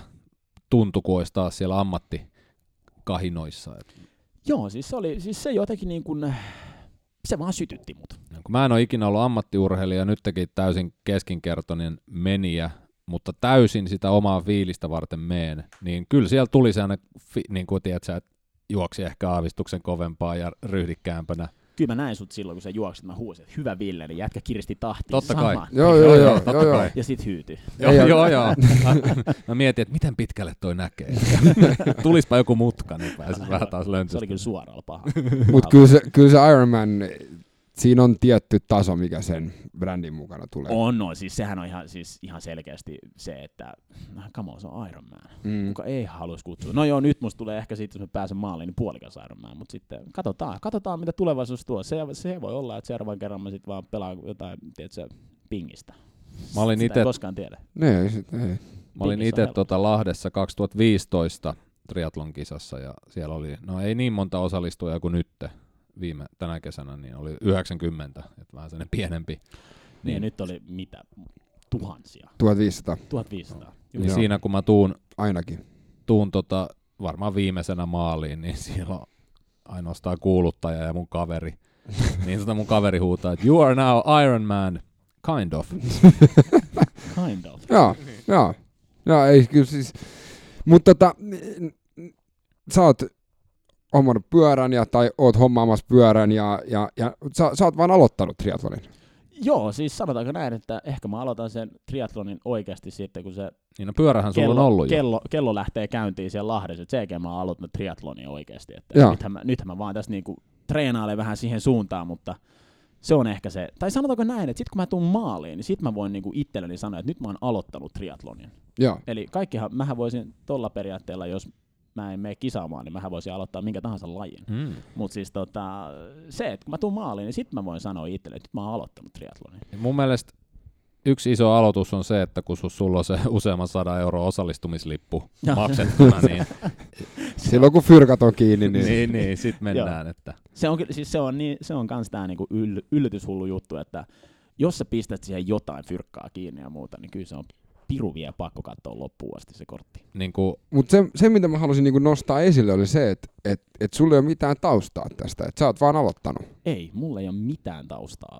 tuntui, kun olisi taas siellä ammattikahinoissa. Että Joo, siis se, oli, siis se jotenkin niin kuin, se vaan sytytti mut. No, mä en ole ikinä ollut ammattiurheilija, nyt teki täysin keskinkertoinen meniä, mutta täysin sitä omaa fiilistä varten meen, niin kyllä siellä tuli sellainen, niin kuin tiedät sä, että juoksi ehkä aavistuksen kovempaa ja ryhdikkäämpänä kyllä mä näin sut silloin, kun sä juoksit, mä huusin, että hyvä Ville, niin jätkä kiristi tahtia Totta saman. kai. Joo, joo, joo, totta joo, kai. Ja sit hyytyi. Joo, joo, joo. mä mietin, että miten pitkälle toi näkee. Tulispa joku mutka, niin pääsis vähän taas löntystä. Se oli kyllä suoralla paha. Mutta kyllä se, kyllä se Iron Man siinä on tietty taso, mikä sen brändin mukana tulee. On, no, siis sehän on ihan, siis ihan selkeästi se, että come on, se on Iron Man. Mm. Kuka ei haluaisi kutsua. No joo, nyt musta tulee ehkä sitten, jos mä pääsen maaliin, niin puolikas Iron Man, mutta sitten katsotaan, katsotaan mitä tulevaisuus tuo. Se, se voi olla, että seuraavan kerran mä sitten vaan pelaan jotain, tiedätkö, pingistä. Mä olin ite, koskaan tiedä. Ne, ei, sit, ei. Mä olin itse tuota Lahdessa 2015 triatlon kisassa ja siellä oli, no ei niin monta osallistujaa kuin nytte viime tänä kesänä, niin oli 90, että vähän sellainen pienempi. Niin, niin ja nyt oli mitä? Tuhansia. 1500. 1500. Niin siinä kun mä tuun, Ainakin. tuun tota, varmaan viimeisenä maaliin, niin siellä on ainoastaan kuuluttaja ja mun kaveri. niin tota mun kaveri huutaa, että you are now Iron Man, kind of. kind of. joo, joo. Joo, ei kyllä siis. Mutta tota, sä oot hommannut pyörän ja, tai oot hommaamassa pyörän ja, ja, ja sä, sä oot vaan aloittanut triathlonin. Joo, siis sanotaanko näin, että ehkä mä aloitan sen triathlonin oikeasti sitten, kun se niin no pyörähän kello, sulla on ollut kello, jo. kello lähtee käyntiin siellä Lahdessa, että sen mä oon aloittanut triathlonin oikeasti. Että nythän, mä, nythän mä vaan tässä niinku treenailen vähän siihen suuntaan, mutta Se on ehkä se, tai sanotaanko näin, että sit kun mä tuun maaliin, niin sit mä voin niinku itselleni sanoa, että nyt mä oon aloittanut triatlonin. Joo. Eli kaikkihan, mähän voisin tuolla periaatteella, jos mä en mene kisaamaan, niin mähän voisin aloittaa minkä tahansa lajin. Mm. Mutta siis tota, se, että kun mä tuun maaliin, niin sit mä voin sanoa itselleni, että mä oon aloittanut triatlonin. Mun mielestä yksi iso aloitus on se, että kun sulla on se useamman sadan euro osallistumislippu maksettuna, niin, Silloin kun fyrkat on kiinni, niin, niin, niin sit mennään. Että. Se on, siis se on, niin, se on kans tää niinku yll, yllytyshullu juttu, että jos sä pistät siihen jotain fyrkkaa kiinni ja muuta, niin kyllä se on piru vielä pakko katsoa loppuun asti se kortti. Niin kuin, Mutta se, se, mitä mä halusin niinku nostaa esille, oli se, että et, et sulla ei ole mitään taustaa tästä. Että sä oot vaan aloittanut. Ei, mulla ei ole mitään taustaa.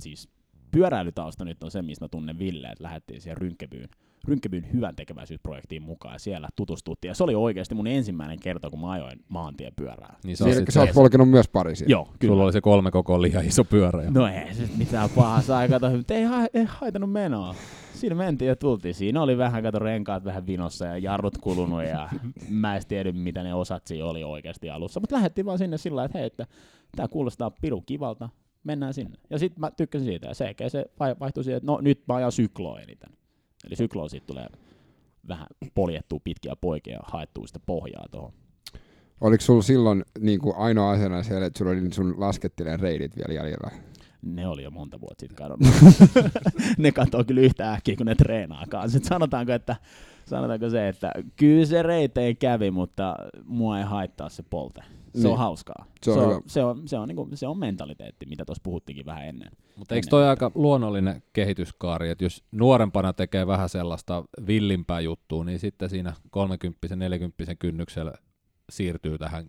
Siis pyöräilytausta nyt on se, mistä mä tunnen Ville, että lähdettiin siihen Rynkkebyyn, Rynkkebyyn hyvän tekeväisyysprojektiin mukaan ja siellä tutustuttiin. Ja se oli oikeasti mun ensimmäinen kerta, kun mä ajoin maantiepyörää. niin sit sä oot se, polkenut myös pari siitä. Joo, kyllä. sulla oli se kolme koko liian iso pyörä. Ja. No ei se mitään pahaa saa, kato, mutta ei, ha- ei haitanut menoa. Siinä mentiin ja tultiin. Siinä oli vähän, kato, renkaat vähän vinossa ja jarrut kulunut ja mä en tiedä, mitä ne osat siinä oli oikeasti alussa. Mutta lähdettiin vaan sinne sillä että hei, että tää kuulostaa pirun kivalta, mennään sinne. Ja sitten mä tykkäsin siitä ja se, se vai- vaihtui siihen, että no nyt mä ajan sykloa eniten. Eli sykloa siitä tulee vähän poljettua pitkiä poikia ja haettua sitä pohjaa tuohon. Oliko sulla silloin niin kuin ainoa asiana siellä, että sulla oli sun lasketteleen reidit vielä jäljellä? Ne oli jo monta vuotta sitten kadonnut. ne katoo kyllä yhtä äkkiä, kun ne treenaakaan. Sitten sanotaanko, että, sanotaanko se, että kyllä se reiteen kävi, mutta mua ei haittaa se polte. Se Niin. on hauskaa. Se on se, on, se, on, se, on, niinku, se on mentaliteetti, mitä tuossa puhuttiinkin vähän ennen. Mutta eikö toi aika luonnollinen kehityskaari, että jos nuorempana tekee vähän sellaista villimpää juttua, niin sitten siinä 30-40 kynnyksellä siirtyy tähän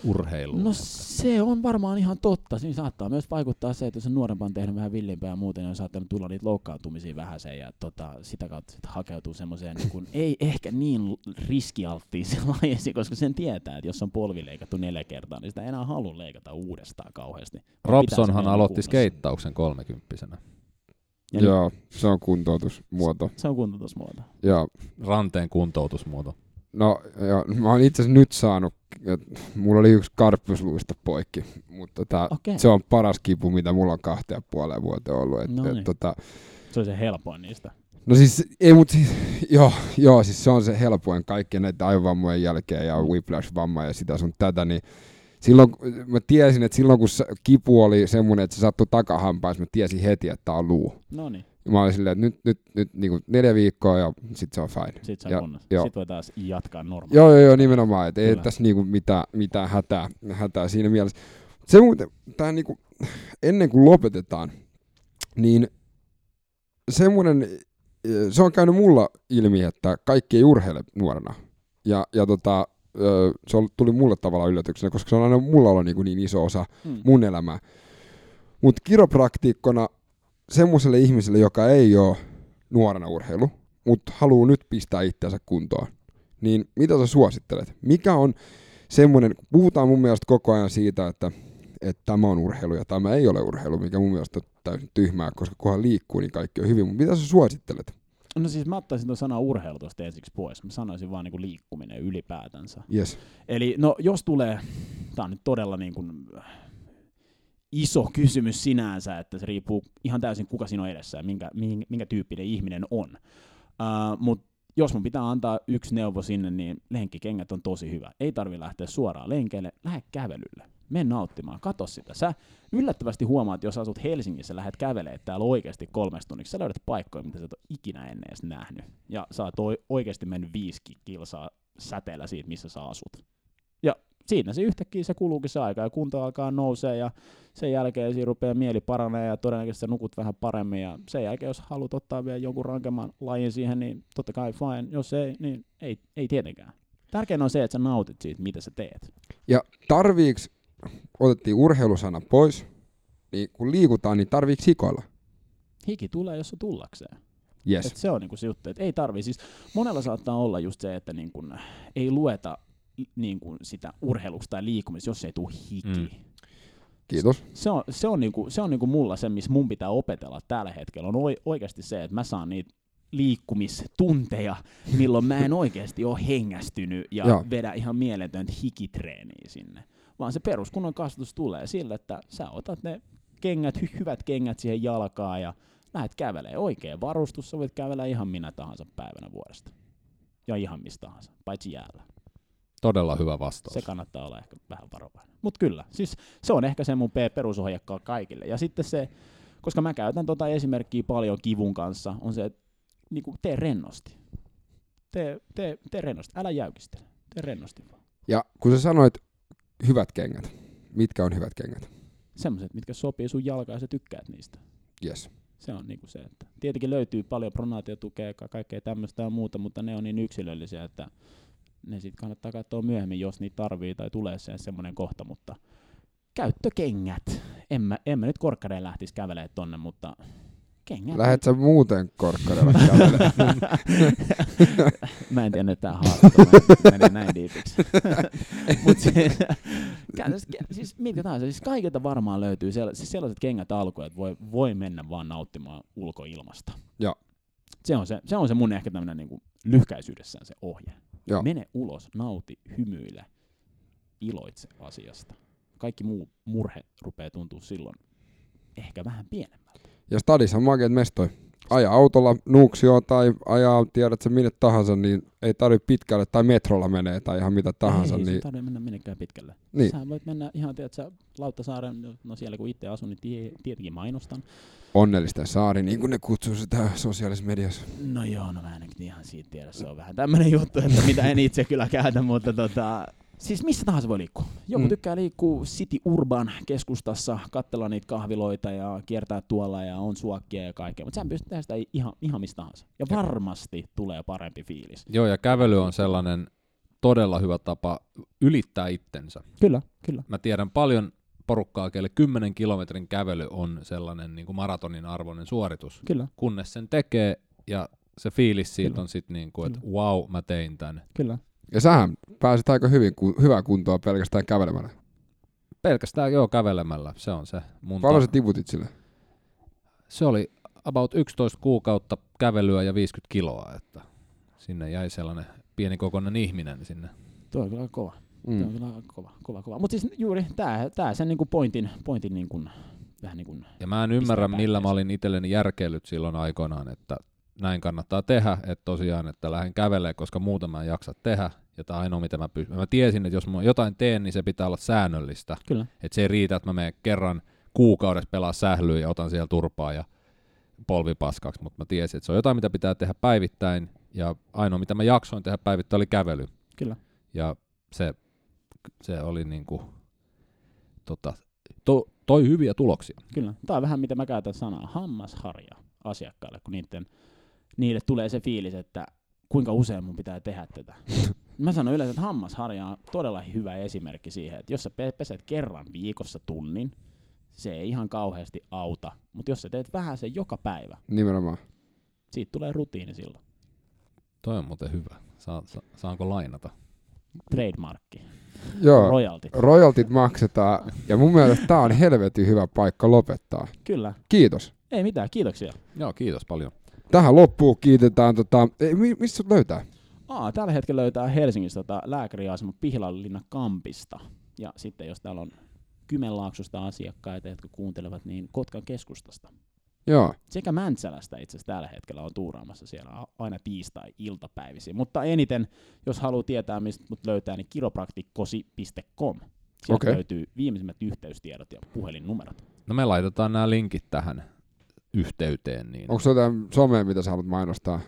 kestävyysurheiluun. No se on varmaan ihan totta. Siinä saattaa myös vaikuttaa se, että jos on nuorempana on tehnyt vähän villimpää ja muuten, niin on saattanut tulla niitä loukkaantumisia vähän sen ja tota, sitä kautta sit hakeutuu semmoiseen, niin kun, ei ehkä niin riskialttiiseen lajeisiin, koska sen tietää, että jos on polvi leikattu neljä kertaa, niin sitä ei enää halua leikata uudestaan kauheasti. Se Robsonhan aloitti kunnossa. skeittauksen kolmekymppisenä. Ja Joo, se on kuntoutusmuoto. Se on kuntoutusmuoto. Ja Ranteen kuntoutusmuoto. No, ja, mä oon itse asiassa nyt saanut, että mulla oli yksi karppusluista poikki, mutta tota, Okei. se on paras kipu, mitä mulla on kahteen ja puoleen vuoteen ollut. Et, No et, niin. tota, Se on se helpoin niistä. no siis, ei mut siis, joo, joo, siis se on se helpoin kaikkien näiden aivovammojen jälkeen ja whiplash-vamma ja sitä sun tätä, niin silloin, mä tiesin, että silloin kun kipu oli semmoinen, että se sattui takahampaissa, mä tiesin heti, että tää on luu. No niin, mä olin silleen, että nyt, nyt, nyt niin kuin neljä viikkoa ja sit se on fine. sit se Ja- on kunnossa. joo. Sit voi taas jatkaa normaalia. Joo, joo, joo, nimenomaan. Et ei tässä niinku mitään, mitään hätää, hätää siinä mielessä. Se muuten, tää niinku, ennen kuin lopetetaan, niin semmoinen, se on käynyt mulla ilmi, että kaikki ei urheile nuorena. Ja, ja tota, se tuli mulle tavallaan yllätyksenä, koska se on aina mulla ollut niinku niin iso osa Mm. mun elämää. Mutta kiropraktiikkona semmoiselle ihmiselle, joka ei ole nuorena urheilu, mutta haluaa nyt pistää itseänsä kuntoon, niin mitä sä suosittelet? Mikä on semmoinen, puhutaan mun mielestä koko ajan siitä, että, että tämä on urheilu ja tämä ei ole urheilu, mikä mun mielestä on täysin tyhmää, koska kunhan liikkuu, niin kaikki on hyvin. Mutta mitä sä suosittelet? No siis mä ottaisin tuon sana urheilu tuosta ensiksi pois. Mä sanoisin vaan niinku liikkuminen ylipäätänsä. Yes. Eli no jos tulee, tää on nyt todella niin kuin iso kysymys sinänsä, että se riippuu ihan täysin kuka siinä on edessä ja minkä, minkä, minkä tyyppinen ihminen on. Uh, Mutta jos mun pitää antaa yksi neuvo sinne, niin lenkkikengät on tosi hyvä. Ei tarvi lähteä suoraan lenkeille, lähde kävelylle. Mene nauttimaan, kato sitä. Sä yllättävästi huomaat, että jos asut Helsingissä, lähdet kävelemään täällä oikeasti kolmesta tunniksi, sä löydät paikkoja, mitä sä et ole ikinä ennen edes nähnyt. Ja sä oot oi- oikeasti mennyt viisi kilsaa säteellä siitä, missä sä asut. Siinä se yhtäkkiä se kuluukin se aika ja kunto alkaa nousee ja sen jälkeen siinä rupeaa mieli paranee ja todennäköisesti nukut vähän paremmin ja sen jälkeen jos haluat ottaa vielä jonkun rankemman lajin siihen, niin totta kai fine. Jos ei, niin ei, ei tietenkään. Tärkeintä on se, että sä nautit siitä, mitä sä teet. Ja tarviiks, otettiin urheilusana pois, niin kun liikutaan, niin tarviiks hikoilla? Hiki tulee, jos se tullakseen. Yes. Et se on niinku se juttu, että ei tarvi. Siis monella saattaa olla just se, että niin kun, ei lueta niin kun sitä urheilusta tai liikkumista, jos ei tule hiki. Mm. Kiitos. Se on, se on, niinku, se on niinku mulla se, missä mun pitää opetella tällä hetkellä, on oi, oikeasti se, että mä saan niitä liikkumistunteja, milloin mä en oikeasti ole hengästynyt ja Joo. vedä ihan mieletöntä hikitreeniä sinne. Vaan se peruskunnon kasvatus tulee sillä, että sä otat ne kengät, hy- hyvät kengät siihen jalkaan ja lähdet kävelee. Oikein varustus, sä voit kävellä ihan minä tahansa päivänä vuodesta. Ja ihan mistä tahansa, paitsi jäällä. Todella hyvä vastaus. Se kannattaa olla ehkä vähän varovainen. Mutta kyllä, siis se on ehkä se mun pe- perusohje ka- kaikille. Ja sitten se, koska mä käytän tota esimerkkiä paljon kivun kanssa, on se, että niinku, tee rennosti. Tee, tee, tee rennosti, älä jäykistele. Tee rennosti vaan. Ja kun sä sanoit hyvät kengät, mitkä on hyvät kengät? Semmoiset, mitkä sopii sun jalkaan ja sä tykkäät niistä. Yes. Se on niinku se, että tietenkin löytyy paljon pronaatiotukea ja ka- kaikkea tämmöistä ja muuta, mutta ne on niin yksilöllisiä, että ne sitten kannattaa katsoa myöhemmin, jos niitä tarvii tai tulee se semmoinen kohta, mutta käyttökengät. En mä, en mä nyt korkkareen lähtisi kävelemään tonne, mutta kengät. Lähet sä muuten korkkarilla kävelemään? mä en tiedä, että tämä haastattelu meni näin diipiksi. Mut siis, siis mitkä tahansa, siis kaikilta varmaan löytyy sell- siis sellaiset kengät alkuun, että voi, voi mennä vaan nauttimaan ulkoilmasta. Joo. Se on se, se, on se mun ehkä tämmöinen niinku lyhkäisyydessään se ohje. Joo. Mene ulos, nauti, hymyile, iloitse asiasta. Kaikki muu murhe rupeaa tuntua silloin ehkä vähän pienemmältä. Ja stadissa makeet mestoi. Ajaa autolla Nuuksio tai ajaa, tiedät sä minne tahansa, niin ei tarvitse pitkälle, tai metrolla menee, tai ihan mitä tahansa. ei, niin, ei tarvitse mennä minnekään pitkälle. niin, Sä voit mennä ihan, tiedät sä, Lauttasaaren, no siellä kun itse asun, niin tie, tietenkin mainostan. Onnellisten saari, niin kuin ne kutsuu sitä sosiaalisessa mediassa. No joo, no mä en nyt ihan siitä tiedä, se on vähän tämmönen juttu, että mitä en itse kyllä käytä, mutta tota, siis missä tahansa voi liikkua. Joku Mm. mm. tykkää liikkua City Urban keskustassa, katsella niitä kahviloita ja kiertää tuolla ja on suokkia ja kaikkea, mutta sä pystyt tehdä sitä ihan, ihan mistä tahansa. Ja varmasti tulee parempi fiilis. Joo, ja kävely on sellainen todella hyvä tapa ylittää itsensä. Kyllä, kyllä. Mä tiedän paljon porukkaa, kelle 10 kilometrin kävely on sellainen niin kuin maratonin arvoinen suoritus, Kyllä, kunnes sen tekee ja se fiilis siitä Kyllä. on sitten niin kuin, että Kyllä. wow, mä tein tän. kyllä. Ja sähän pääsit aika hyvin, ku, hyvää kuntoa pelkästään kävelemällä. Pelkästään joo kävelemällä, se on se mun Paljon ta- sä tiputit sille? Se oli about 11 kuukautta kävelyä ja 50 kiloa, että sinne jäi sellainen pienikokoinen ihminen sinne. Tuo on kyllä kova. Mm. Tuo on kova, kova, kova. Mutta siis juuri tää, tää sen niinku pointin, pointin niinku, vähän niin kuin Ja mä en ymmärrä, millä mä olin itselleni järkeillyt silloin aikoinaan, että näin kannattaa tehdä, että tosiaan, että lähden kävelemään, koska muuten mä en jaksa tehdä, ja tämä ainoa, mitä mä pystyn. Mä tiesin, että jos mä jotain teen, niin se pitää olla säännöllistä. Kyllä. Että se ei riitä, että mä menen kerran kuukaudessa pelaa sählyä ja otan siellä turpaa ja polvipaskaksi, mutta mä tiesin, että se on jotain, mitä pitää tehdä päivittäin, ja ainoa, mitä mä jaksoin tehdä päivittäin, oli kävely. Kyllä. Ja se, se oli niinku, tota, to, toi hyviä tuloksia. Kyllä. Tämä on vähän mitä mä käytän sanaa hammasharja asiakkaille, kun niiden, niille tulee se fiilis, että kuinka usein mun pitää tehdä tätä. Mä sanon yleensä, että hammasharja on todella hyvä esimerkki siihen, että jos sä pe- peset kerran viikossa tunnin, se ei ihan kauheasti auta, mutta jos sä teet vähän sen joka päivä, Nimenomaan. siitä tulee rutiini silloin. Toi on muuten hyvä. Saa, sa, saanko lainata? Trademarkki, Joo, royaltit. royaltit maksetaan, ja mun mielestä tää on helvetin hyvä paikka lopettaa. Kyllä. Kiitos. Ei mitään, kiitoksia. Joo, kiitos paljon. Tähän loppuun kiitetään, tota, ei, mi- mistä sut löytää? Aa, tällä hetkellä löytää Helsingistä tota lääkäriasema Pihlalinna Kampista. Ja sitten jos täällä on Kymenlaaksosta asiakkaita, jotka kuuntelevat, niin Kotkan keskustasta. Joo, Sekä Mäntsälästä itse asiassa tällä hetkellä on tuuraamassa siellä aina tiistai-iltapäivisin. Mutta eniten, jos haluaa tietää, mistä mut löytää, niin kiropraktikkosi.com. Sieltä Okei. löytyy viimeisimmät yhteystiedot ja puhelinnumerot. No me laitetaan nämä linkit tähän yhteyteen. Niin onko jotain somea, mitä sä haluat mainostaa?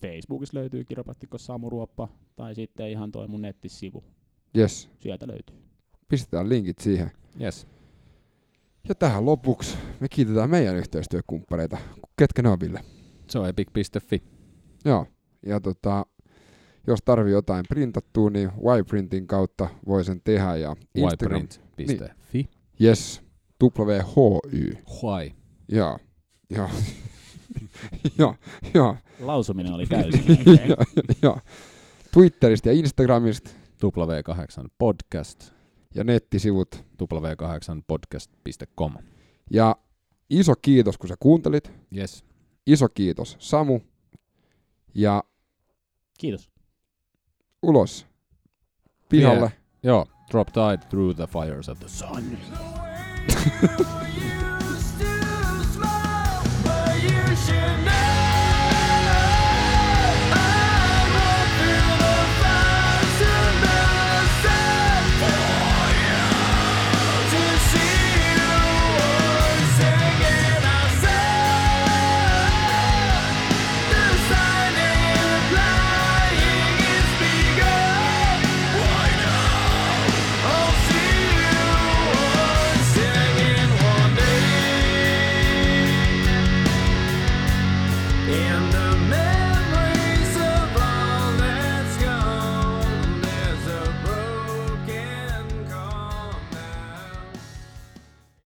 Facebookissa löytyy kiropraktikko Samu Ruoppa, tai sitten ihan toi mun nettisivu. Yes, Sieltä löytyy. pistetään linkit siihen. yes. Ja tähän lopuksi me kiitetään meidän yhteistyökumppaneita. Ketkä ne on, Ville? Se on epic.fi. Joo, ja tota, jos tarvii jotain printattua, niin Yprintin kautta voi sen tehdä. Ja Instagram, yprint.fi. yes, WHY. Huai. Joo, joo, joo, joo, Lausuminen oli täysin. joo, joo. Twitteristä ja Instagramista W8 podcast. Ja nettisivut. W8podcast.com. Ja iso kiitos, kun sä kuuntelit. Yes. Iso kiitos, Samu. Ja Kiitos. ulos pihalle. Joo, drop tide through the fires of the sun. No way